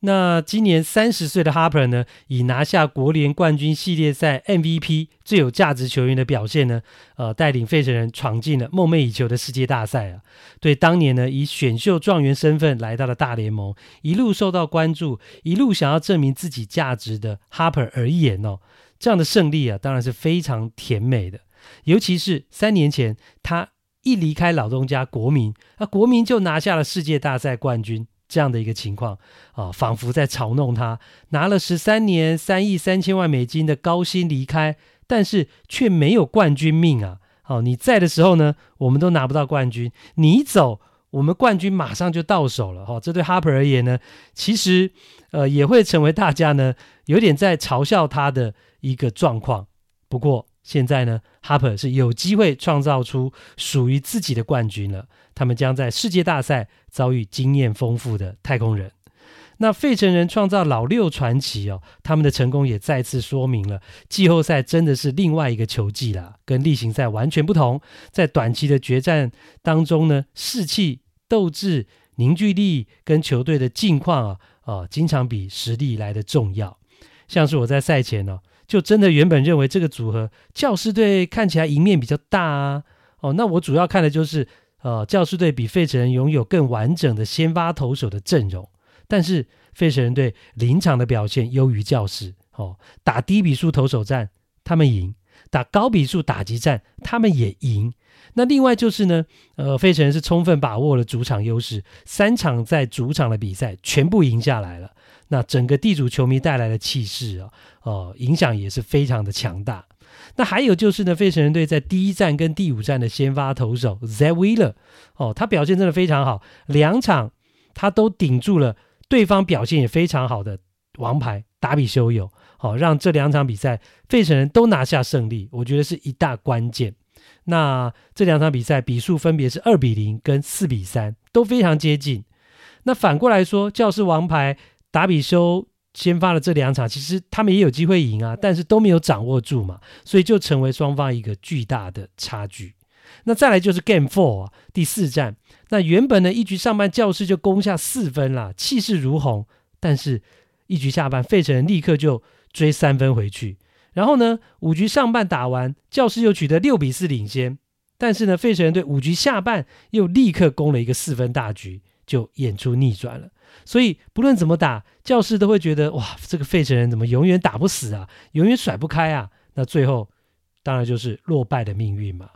那今年三十岁的 Harper 呢，以拿下国联冠军系列赛 MVP 最有价值球员的表现呢，呃，带领费城人闯进了梦寐以求的世界大赛啊！对当年呢以选秀状元身份来到了大联盟，一路受到关注，一路想要证明自己价值的 Harper 而言哦，这样的胜利啊，当然是非常甜美的。尤其是三年前他一离开老东家国民，那国民就拿下了世界大赛冠军。这样的一个情况啊，仿佛在嘲弄他拿了十三年三亿三千万美金的高薪离开，但是却没有冠军命啊！哦，你在的时候呢，我们都拿不到冠军；你走，我们冠军马上就到手了。哈，这对哈珀而言呢，其实呃也会成为大家呢有点在嘲笑他的一个状况。不过现在呢哈珀是有机会创造出属于自己的冠军了。他们将在世界大赛遭遇经验丰富的太空人。那费城人创造老六传奇哦，他们的成功也再次说明了季后赛真的是另外一个球技啦，跟例行赛完全不同。在短期的决战当中呢，士气、斗志、凝聚力跟球队的近况啊，哦，经常比实力来得重要。像是我在赛前呢，就真的原本认为这个组合教师队看起来赢面比较大啊，哦，那我主要看的就是。呃，教士队比费城拥有更完整的先发投手的阵容，但是费城人队临场的表现优于教士。哦，打低比数投手战他们赢，打高比数打击战他们也赢。那另外就是呢，呃，费城是充分把握了主场优势，三场在主场的比赛全部赢下来了。那整个地主球迷带来的气势啊，哦、影响也是非常的强大。那还有就是呢，费城人队在第一站跟第五站的先发投手 z e Wheeler，哦，他表现真的非常好，两场他都顶住了对方表现也非常好的王牌达比修有，哦，让这两场比赛费城人都拿下胜利，我觉得是一大关键。那这两场比赛比数分别是二比零跟四比三，都非常接近。那反过来说，教士王牌达比修。先发的这两场，其实他们也有机会赢啊，但是都没有掌握住嘛，所以就成为双方一个巨大的差距。那再来就是 Game Four 啊，第四战。那原本呢，一局上半教室就攻下四分啦，气势如虹。但是，一局下半，费城人立刻就追三分回去。然后呢，五局上半打完，教室又取得六比四领先。但是呢，费城人队五局下半又立刻攻了一个四分大局，就演出逆转了。所以不论怎么打，教士都会觉得哇，这个费城人怎么永远打不死啊，永远甩不开啊。那最后当然就是落败的命运嘛。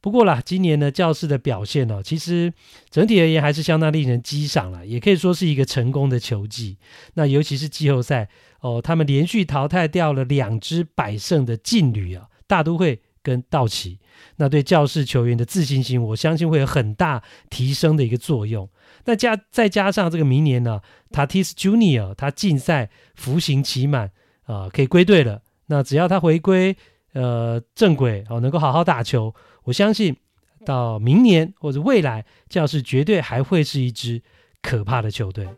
不过啦，今年呢，教士的表现哦，其实整体而言还是相当令人激赏了，也可以说是一个成功的球季。那尤其是季后赛哦，他们连续淘汰掉了两支百胜的劲旅啊，大都会跟道奇。那对教士球员的自信心，我相信会有很大提升的一个作用。那加再加上这个明年呢，Tatis Junior 他禁赛服刑期满啊，可以归队了。那只要他回归呃正轨哦，能够好好打球，我相信到明年或者未来，教士绝对还会是一支可怕的球队。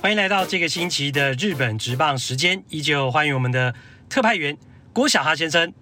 欢迎来到这个星期的日本职棒时间，依旧欢迎我们的特派员郭小哈先生。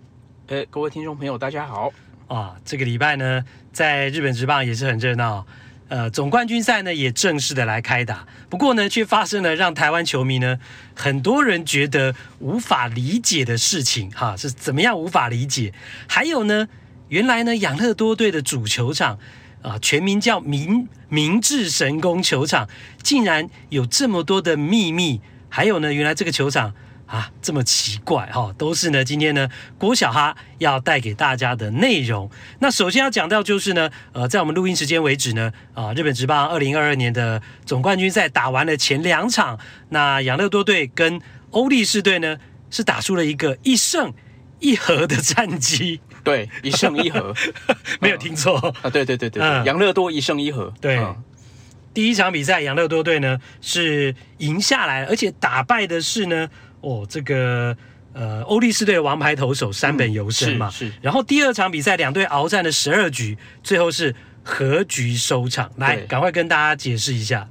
呃，各位听众朋友，大家好。啊，这个礼拜呢，在日本职棒也是很热闹。呃，总冠军赛呢也正式的来开打，不过呢，却发生了让台湾球迷呢很多人觉得无法理解的事情。哈、是怎么样无法理解？还有呢，原来呢养乐多队的主球场啊，全名叫明明治神宫球场，竟然有这么多的秘密。还有呢，原来这个球场。啊，这么奇怪哈、哦，都是呢。今天呢，郭小哈要带给大家的内容。那首先要讲到就是呢，呃，在我们录音时间为止呢，啊，日本职棒二零二二年的总冠军赛打完了前两场，那养乐多队跟欧力士队呢是打出了一个一胜一和的战绩。对，一胜一和，没有听错啊。对对对对，养乐多一胜一和。对，嗯、第一场比赛养乐多队呢是赢下来，而且打败的是呢。哦，这个呃，欧力士队的王牌投手山本由伸嘛，是。然后第二场比赛，两队鏖战了十二局，最后是和局收场。来，赶快跟大家解释一下，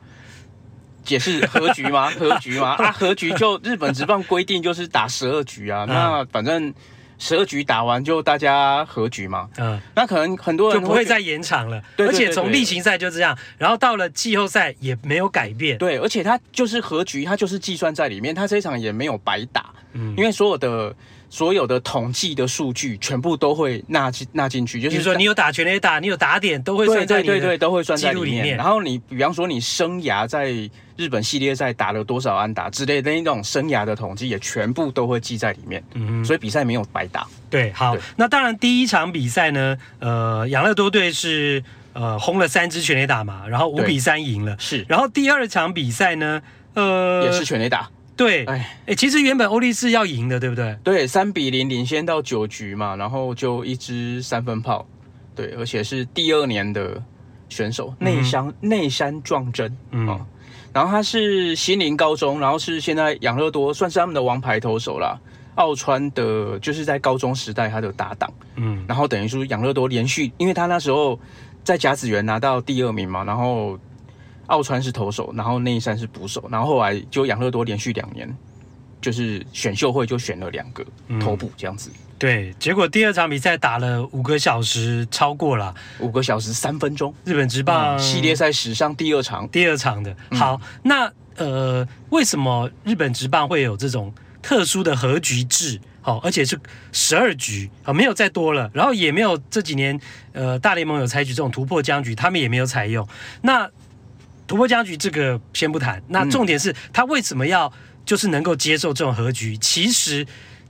解释和局吗？和局吗？啊，和局就日本职棒规定就是打十二局啊，那反正。十二局打完就大家和局嘛，嗯，那可能很多人就不会再延长了，对，而且从例行赛就这样，然后到了季后赛也没有改变，对，而且他就是和局，他就是计算在里面，他这一场也没有白打，嗯，因为所有的所有的统计的数据全部都会纳进纳进去，就是说你有打全垒打，你有打点都会算在对对对，都会算在里面，然后你比方说你生涯在。日本系列赛打了多少安打之类的那种生涯的统计也全部都会记在里面，嗯，所以比赛没有白打。对，好，那当然第一场比赛呢，呃，养乐多队是呃轰了三支全垒打嘛，然后五比三赢了。是，然后第二场比赛呢，呃，也是全垒打。对，哎哎，其实原本欧力士要赢的，对不对？对，三比零领先到九局嘛，然后就一支三分炮，对，而且是第二年的选手内山内山壮真，嗯。哦然后他是新林高中，然后是现在养乐多算是他们的王牌投手啦。奥川的，就是在高中时代他的搭档，嗯，然后等于说养乐多连续，因为他那时候在甲子园拿到第二名嘛，然后奥川是投手，然后内山是捕手，然后后来就养乐多连续两年，就是选秀会就选了两个头部这样子。嗯对，结果第二场比赛打了五个小时，超过了五个小时三分钟。日本职棒、嗯、系列赛史上第二场，第二场的。好，嗯、那呃，为什么日本职棒会有这种特殊的和局制？好，而且是十二局啊，没有再多了。然后也没有这几年呃，大联盟有采取这种突破僵局，他们也没有采用。那突破僵局这个先不谈，那重点是他为什么要就是能够接受这种和局？其实。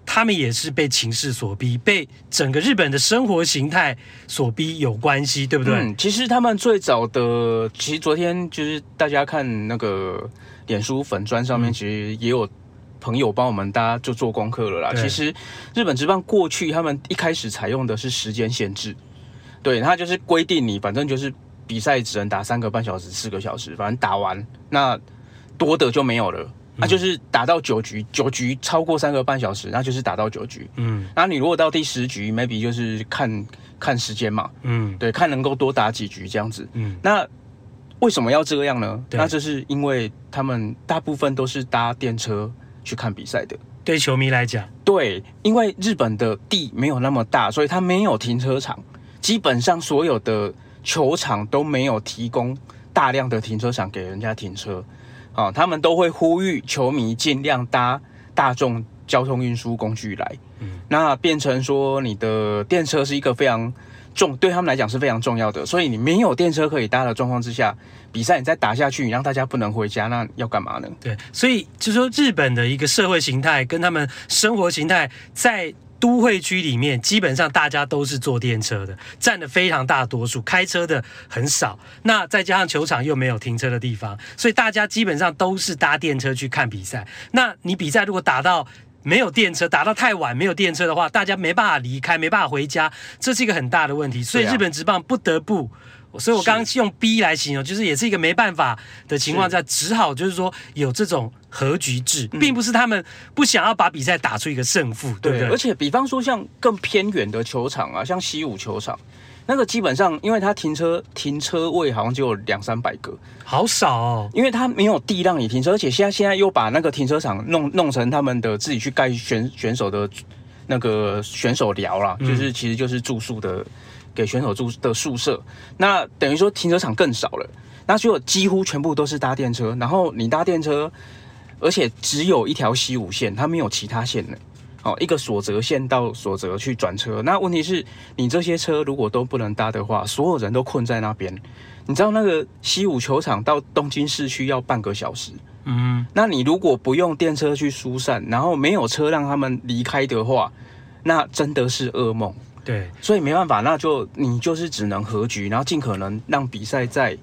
他们也是被情势所逼，被整个日本的生活形态所逼有关系，对不对？嗯，其实他们最早的，其实昨天就是大家看那个脸书粉砖上面，其实也有朋友帮我们大家就做功课了啦。其实日本职棒过去他们一开始采用的是时间限制，对，他就是规定你反正就是比赛只能打三个半小时、四个小时，反正打完那多的就没有了。那、啊、就是打到九局，九局超过三个半小时，那就是打到九局。嗯，那你如果到第十局，maybe 就是看看时间嘛。嗯，对，看能够多打几局这样子。嗯，那为什么要这样呢？那这是因为他们大部分都是搭电车去看比赛的。对球迷来讲，对，因为日本的地没有那么大，所以他没有停车场，基本上所有的球场都没有提供大量的停车场给人家停车。啊、哦，他们都会呼吁球迷尽量搭大众交通运输工具来，嗯，那变成说你的电车是一个非常重，对他们来讲是非常重要的。所以你没有电车可以搭的状况之下，比赛你再打下去，你让大家不能回家，那要干嘛呢？对，所以就说日本的一个社会形态跟他们生活形态在。都会区里面基本上大家都是坐电车的，占了非常大多数，开车的很少。那再加上球场又没有停车的地方，所以大家基本上都是搭电车去看比赛。那你比赛如果打到没有电车，打到太晚没有电车的话，大家没办法离开，没办法回家，这是一个很大的问题。所以日本职棒不得不。所以我刚刚用逼来形容，就是也是一个没办法的情况下，只好就是说有这种和局制，并不是他们不想要把比赛打出一个胜负，对不对？而且比方说像更偏远的球场啊，像西武球场，那个基本上因为它停车停车位好像就有两三百个，好少哦，因为它没有地让你停车，而且现在现在又把那个停车场弄弄成他们的自己去盖选选手的那个选手寮啦，就是其实就是住宿的。给选手住的宿舍，那等于说停车场更少了，那所有几乎全部都是搭电车，然后你搭电车，而且只有一条西武线，它没有其他线的，哦，一个所泽线到所泽去转车。那问题是，你这些车如果都不能搭的话，所有人都困在那边。你知道那个西武球场到东京市区要半个小时，嗯，那你如果不用电车去疏散，然后没有车让他们离开的话，那真的是噩梦。对，所以没办法，那就你就是只能和局，然后尽可能让比赛在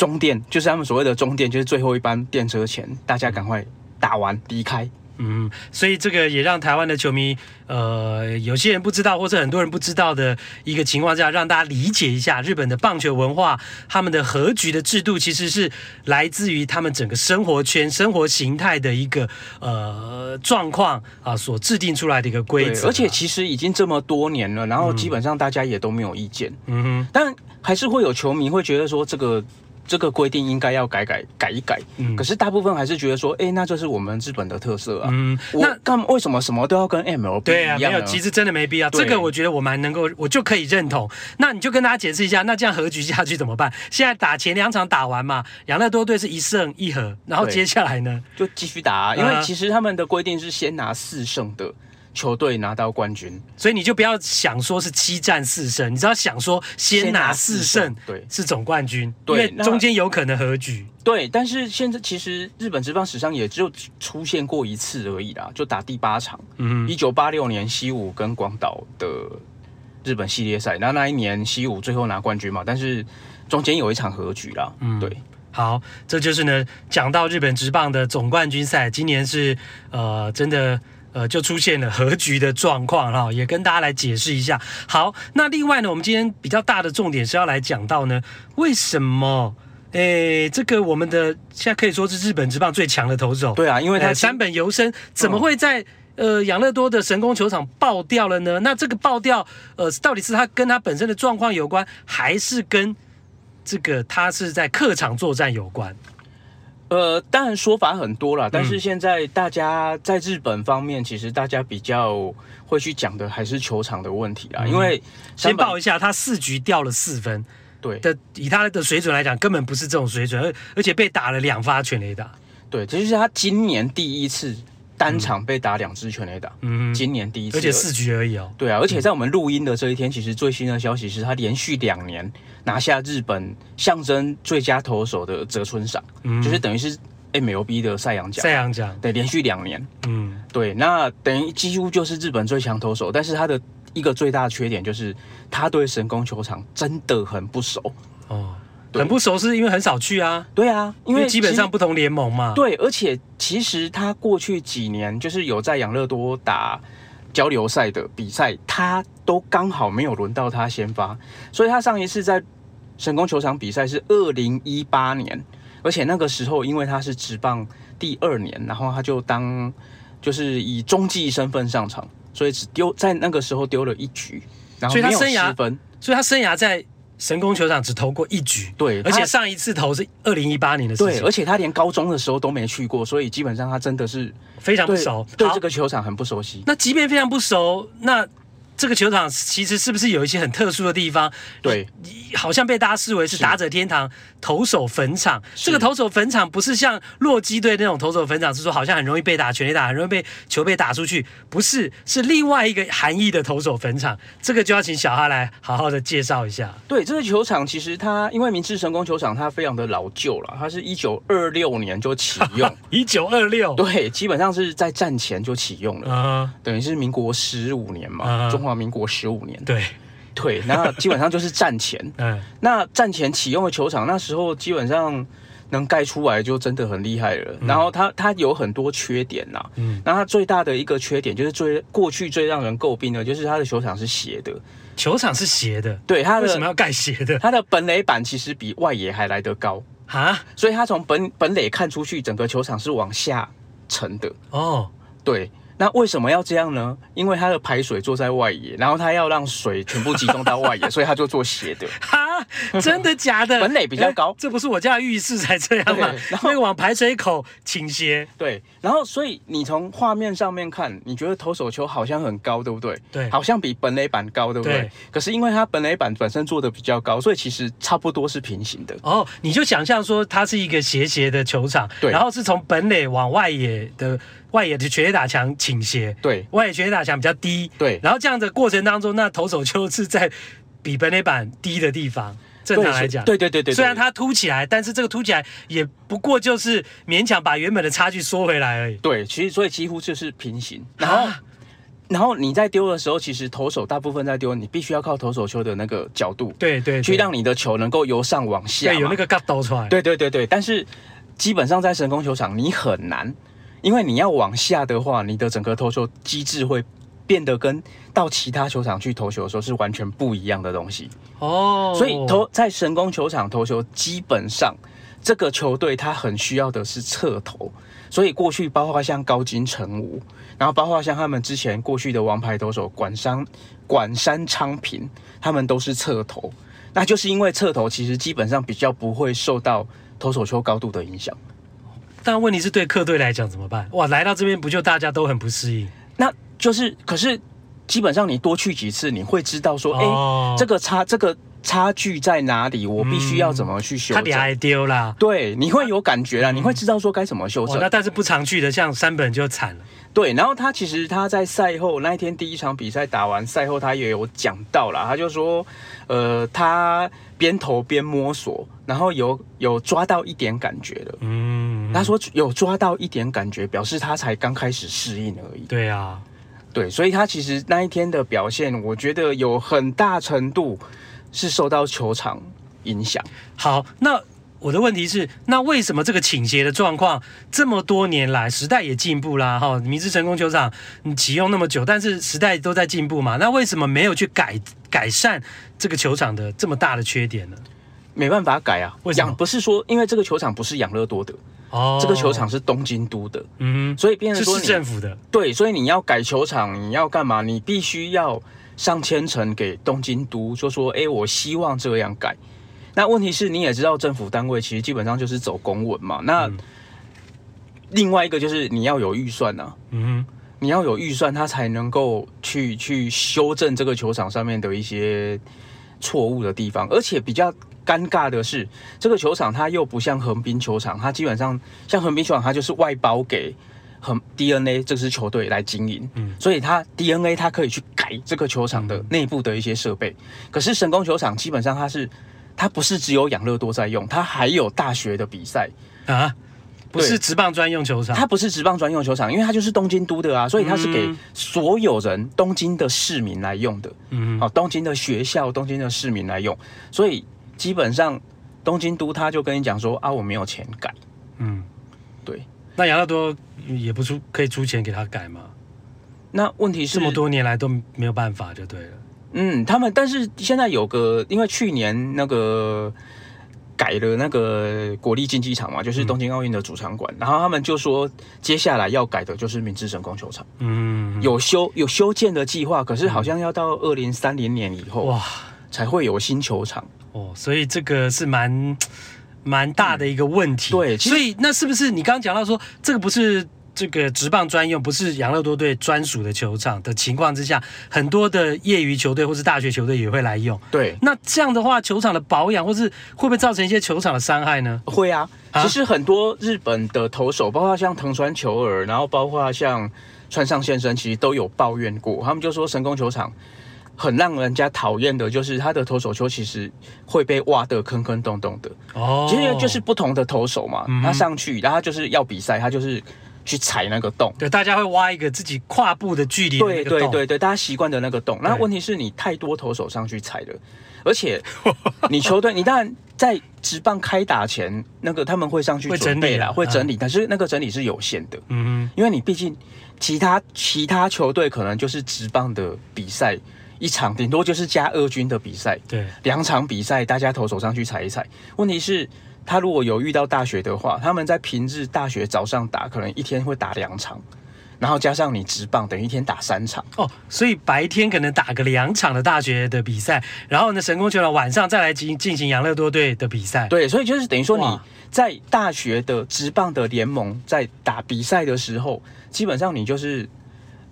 终电，就是他们所谓的终电，就是最后一班电车前，大家赶快打完离开。嗯，所以这个也让台湾的球迷，呃，有些人不知道，或者很多人不知道的一个情况下，让大家理解一下日本的棒球文化，他们的和局的制度其实是来自于他们整个生活圈、生活形态的一个呃状况啊所制定出来的一个规则。而且其实已经这么多年了，然后基本上大家也都没有意见。嗯哼，但还是会有球迷会觉得说这个。这个规定应该要改改改一改，嗯，可是大部分还是觉得说，哎，那就是我们日本的特色啊。嗯，那干为什么什么都要跟 MLB 对啊，没有，其实真的没必要。这个我觉得我蛮能够，我就可以认同。那你就跟大家解释一下，那这样和局下去怎么办？现在打前两场打完嘛，养乐多队是一胜一和，然后接下来呢就继续打啊，因为其实他们的规定是先拿四胜的。球队拿到冠军，所以你就不要想说是七战四胜，你只要想说先拿四胜，对，是总冠军，对，因为中间有可能和局。对，但是现在其实日本职棒史上也只有出现过一次而已啦，就打第八场，嗯，一九八六年西武跟广岛的日本系列赛，那那一年西武最后拿冠军嘛，但是中间有一场和局啦，嗯，对，好，这就是呢讲到日本职棒的总冠军赛，今年是呃真的。呃，就出现了和局的状况哈，也跟大家来解释一下。好，那另外呢，我们今天比较大的重点是要来讲到呢，为什么？诶，这个我们的现在可以说是日本职棒最强的投手，对啊，因为他三本由伸怎么会在、嗯、呃养乐多的神宫球场爆掉了呢？那这个爆掉，呃，到底是他跟他本身的状况有关，还是跟这个他是在客场作战有关？呃，当然说法很多啦，但是现在大家在日本方面，其实大家比较会去讲的还是球场的问题啦。因为先报一下，他四局掉了四分，对的，以他的水准来讲，根本不是这种水准，而而且被打了两发全垒打，对，这就是他今年第一次。单场被打两支全垒打，嗯，今年第一次，而且四局而已哦。对啊，而且在我们录音的这一天，其实最新的消息是他连续两年拿下日本象征最佳投手的泽村赏，嗯，就是等于是 MLB 的赛扬奖。赛扬奖，对，连续两年，嗯，对，那等于几乎就是日本最强投手，但是他的一个最大的缺点就是他对神宫球场真的很不熟哦。很不熟，是因为很少去啊。对啊，因为，因为基本上不同联盟嘛。对，而且其实他过去几年就是有在养乐多打交流赛的比赛，他都刚好没有轮到他先发，所以他上一次在神宫球场比赛是二零一八年，而且那个时候因为他是职棒第二年，然后他就当就是以中继身份上场，所以只丢在那个时候丢了一局，然后没有失分，所以他生涯在。神宫球场只投过一局，对，而且上一次投是二零一八年的事情，对，而且他连高中的时候都没去过，所以基本上他真的是非常不熟，对，对这个球场很不熟悉。那即便非常不熟，那这个球场其实是不是有一些很特殊的地方？对，好像被大家视为是打者天堂、投手坟场。这个投手坟场不是像洛基队那种投手坟场，是说好像很容易被打，全垒打很容易被球被打出去，不是，是另外一个含义的投手坟场。这个就要请小哈来好好的介绍一下。对，这个球场其实它因为明治神宫球场它非常的老旧了，它是一九二六年就启用，一九二六，对，基本上是在战前就启用了，uh -huh. 等于是民国十五年嘛，uh -huh. 中华。民国十五年，对。对，那基本上就是战前，嗯，那战前启用的球场，那时候基本上能盖出来就真的很厉害了。嗯、然后它它有很多缺点呐，嗯，那它最大的一个缺点就是最过去最让人诟病的，就是它的球场是斜的，球场是斜的，对，它的为什么要盖斜的？它的本垒板其实比外野还来得高。啊，所以它从本本垒看出去，整个球场是往下沉的。哦，对。那为什么要这样呢？因为它的排水做在外野，然后它要让水全部集中到外野，所以它就做斜的。哈，真的假的？本垒比较高，欸，这不是我家的浴室才这样 吗？然后往排水口倾斜。对，然后所以你从画面上面看，你觉得投手球好像很高，对不对？对，好像比本垒板高，对不对？对。可是因为它本垒板本身做的比较高，所以其实差不多是平行的。哦，你就想象说它是一个斜斜的球场，对，然后是从本垒往外野的。外野的全垒打墙倾斜，对，外野全垒打墙比较低，对，然后这样的过程当中，那投手就是在比本垒板低的地方，正常来讲，对对对对，虽然它凸起来，但是这个凸起来也不过就是勉强把原本的差距缩回来而已。对，其实所以几乎就是平行。然后，啊、然后你在丢的时候，其实投手大部分在丢，你必须要靠投手球的那个角度，对对，对，去让你的球能够由上往下，对，有那个角度出来。对对对对，但是基本上在神宫球场，你很难。因为你要往下的话，你的整个投球机制会变得跟到其他球场去投球的时候是完全不一样的东西哦。所以投在神宫球场投球，基本上这个球队他很需要的是侧投。所以过去包括像高津臣吾，然后包括像他们之前过去的王牌投手管山管山昌平，他们都是侧投。那就是因为侧投其实基本上比较不会受到投手球高度的影响。但问题是对客队来讲怎么办？哇，来到这边不就大家都很不适应？那就是，可是基本上你多去几次，你会知道说，哎、哦欸，这个差这个差距在哪里？我必须要怎么去修正？他还丢啦，对，你会有感觉啦，你会知道说该怎么修正。那但是不常去的，像山本就惨了。对，然后他其实他在赛后那一天第一场比赛打完赛后，他也有讲到啦，他就说，呃，他边投边摸索，然后有有抓到一点感觉了。嗯，他说有抓到一点感觉，表示他才刚开始适应而已。对啊，对，所以他其实那一天的表现，我觉得有很大程度是受到球场影响。好，那。我的问题是，那为什么这个倾斜的状况这么多年来，时代也进步啦？哈，明治成功球场你启用那么久，但是时代都在进步嘛？那为什么没有去改改善这个球场的这么大的缺点呢？没办法改啊，为什么？不是说因为这个球场不是养乐多的哦，这个球场是东京都的，嗯，所以变成说是政府的，对，所以你要改球场，你要干嘛？你必须要上千层给东京都，就说，哎，我希望这样改。那问题是，你也知道，政府单位其实基本上就是走公文嘛。那另外一个就是你要有预算呐，嗯，你要有预算，他才能够去去修正这个球场上面的一些错误的地方。而且比较尴尬的是，这个球场它又不像横滨球场，它基本上像横滨球场，它就是外包给横 DNA 这支球队来经营，嗯，所以它 DNA 它可以去改这个球场的内部的一些设备。可是神宫球场基本上它是。它不是只有养乐多在用，它还有大学的比赛啊，不是职棒专用球场。它不是职棒专用球场，因为它就是东京都的啊，所以它是给所有人、嗯、东京的市民来用的。嗯，好，东京的学校、东京的市民来用，所以基本上东京都他就跟你讲说啊，我没有钱改。嗯，对。那养乐多也不出可以出钱给他改吗？那问题是这么多年来都没有办法，就对了。嗯，他们但是现在有个，因为去年那个改了那个国立竞技场嘛，就是东京奥运的主场馆，嗯，然后他们就说接下来要改的就是明治神宫球场，嗯，有修有修建的计划，可是好像要到二零三零年以后哇才会有新球场哦，所以这个是蛮 蛮大的一个问题，嗯，对，所以那是不是你刚刚讲到说这个不是？这个职棒专用，不是养乐多队专属的球场的情况之下，很多的业余球队或是大学球队也会来用。对，那这样的话，球场的保养或是会不会造成一些球场的伤害呢？会啊，其实很多日本的投手，包括像藤川球儿，然后包括像川上先生，其实都有抱怨过，他们就说神宫球场。很让人家讨厌的就是他的投手球其实会被挖的坑坑洞洞的。哦，其实就是不同的投手嘛，嗯、他上去，然后他就是要比赛，他就是去踩那个洞，对，大家会挖一个自己跨步的距离，对对对对，大家习惯的那个洞。那问题是你太多投手上去踩了，而且 你球队，你当然在直棒开打前，那个他们会上去准备啦，会整理，但是那个整理是有限的，嗯，因为你毕竟其他其他球队可能就是直棒的比赛。一场顶多就是加二军的比赛，对，两场比赛大家投手上去踩一踩。问题是，他如果有遇到大学的话，他们在平日大学早上打，可能一天会打两场，然后加上你职棒，等于一天打三场哦。所以白天可能打个两场的大学的比赛，然后呢，神功球场晚上再来进进行养乐多队的比赛。对，所以就是等于说你在大学的职棒的联盟在打比赛的时候，基本上你就是。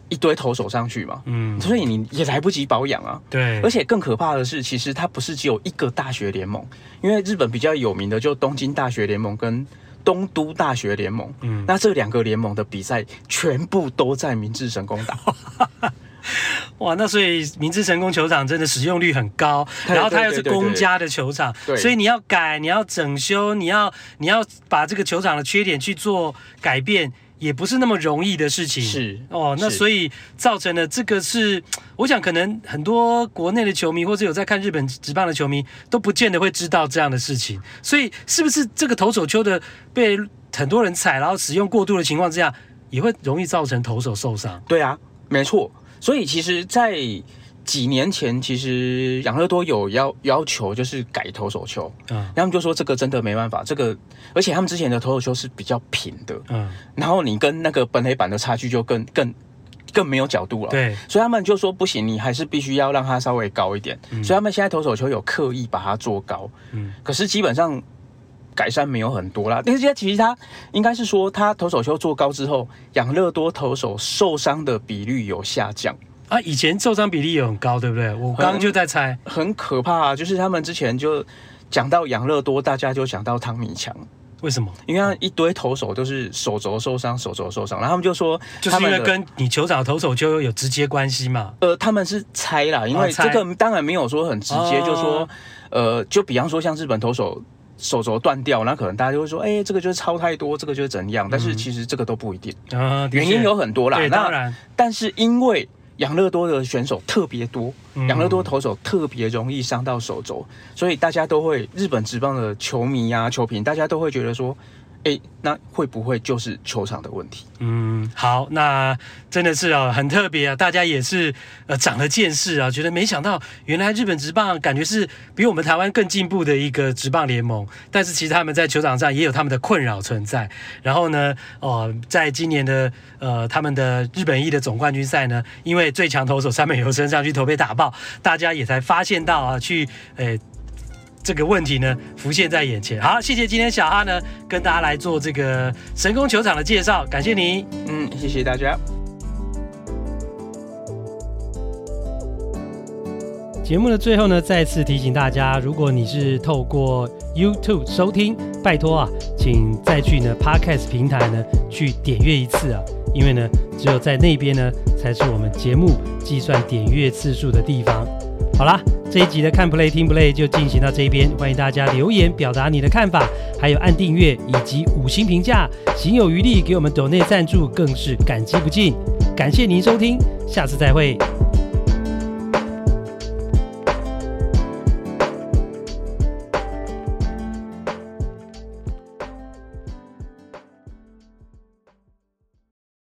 一堆投手上去嘛，嗯，所以你也来不及保养啊。对，而且更可怕的是，其实它不是只有一个大学联盟，因为日本比较有名的就东京大学联盟跟东都大学联盟，嗯，那这两个联盟的比赛全部都在明治神宫打。哇，那所以明治神宫球场真的使用率很高，然后它又是公家的球场，所以你要改，你要整修，你要你要把这个球场的缺点去做改变。也不是那么容易的事情，是哦，那所以造成了这个是，我想可能很多国内的球迷或者有在看日本职棒的球迷都不见得会知道这样的事情，所以是不是这个投手丘的被很多人踩，然后使用过度的情况之下，也会容易造成投手受伤？对啊，没错，所以其实，在几年前，其实养乐多有要要求，就是改投手球，嗯，他们就说这个真的没办法，这个而且他们之前的投手球是比较平的，嗯，然后你跟那个本垒板的差距就更更更没有角度了，对，所以他们就说不行，你还是必须要让它稍微高一点，嗯，所以他们现在投手球有刻意把它做高，嗯，可是基本上改善没有很多啦，但是现在其实他应该是说，他投手球做高之后，养乐多投手受伤的比率有下降。啊，以前受伤比例也很高，对不对？我刚刚就在猜，很，很可怕啊！就是他们之前就讲到养乐多，大家就想到汤米强，为什么？因为他一堆投手都是手肘受伤，手肘受伤，然后他们就说，就是因为跟你球场投手就有直接关系嘛。呃，他们是猜啦，因为这个当然没有说很直接，哦、就说，呃，就比方说像日本投手手肘断掉，那可能大家就会说，哎、欸，这个就是超太多，这个就是怎样？但是其实这个都不一定啊，原因有很多啦。那，当然，但是因为。养乐多的选手特别多，养乐多投手特别容易伤到手肘，所以大家都会日本职棒的球迷啊、球评，大家都会觉得说。哎，那会不会就是球场的问题？嗯，好，那真的是啊，很特别啊，大家也是呃长了见识啊，觉得没想到原来日本职棒感觉是比我们台湾更进步的一个职棒联盟，但是其实他们在球场上也有他们的困扰存在。然后呢，哦、在今年的呃他们的日本一的总冠军赛呢，因为最强投手三本由伸上去头被打爆，大家也才发现到啊，去诶。这个问题呢，浮现在眼前。好，谢谢今天小哈呢跟大家来做这个神宫球场的介绍，感谢你。嗯，谢谢大家。节目的最后呢，再次提醒大家，如果你是透过 YouTube 收听，拜托啊，请再去呢 Podcast 平台呢去点阅一次啊，因为呢，只有在那边呢才是我们节目计算点阅次数的地方。好啦。这一集的看 play 听 play 就进行到这边，欢迎大家留言表达你的看法，还有按订阅以及五星评价，行有余力给我们抖内赞助更是感激不尽，感谢您收听，下次再会。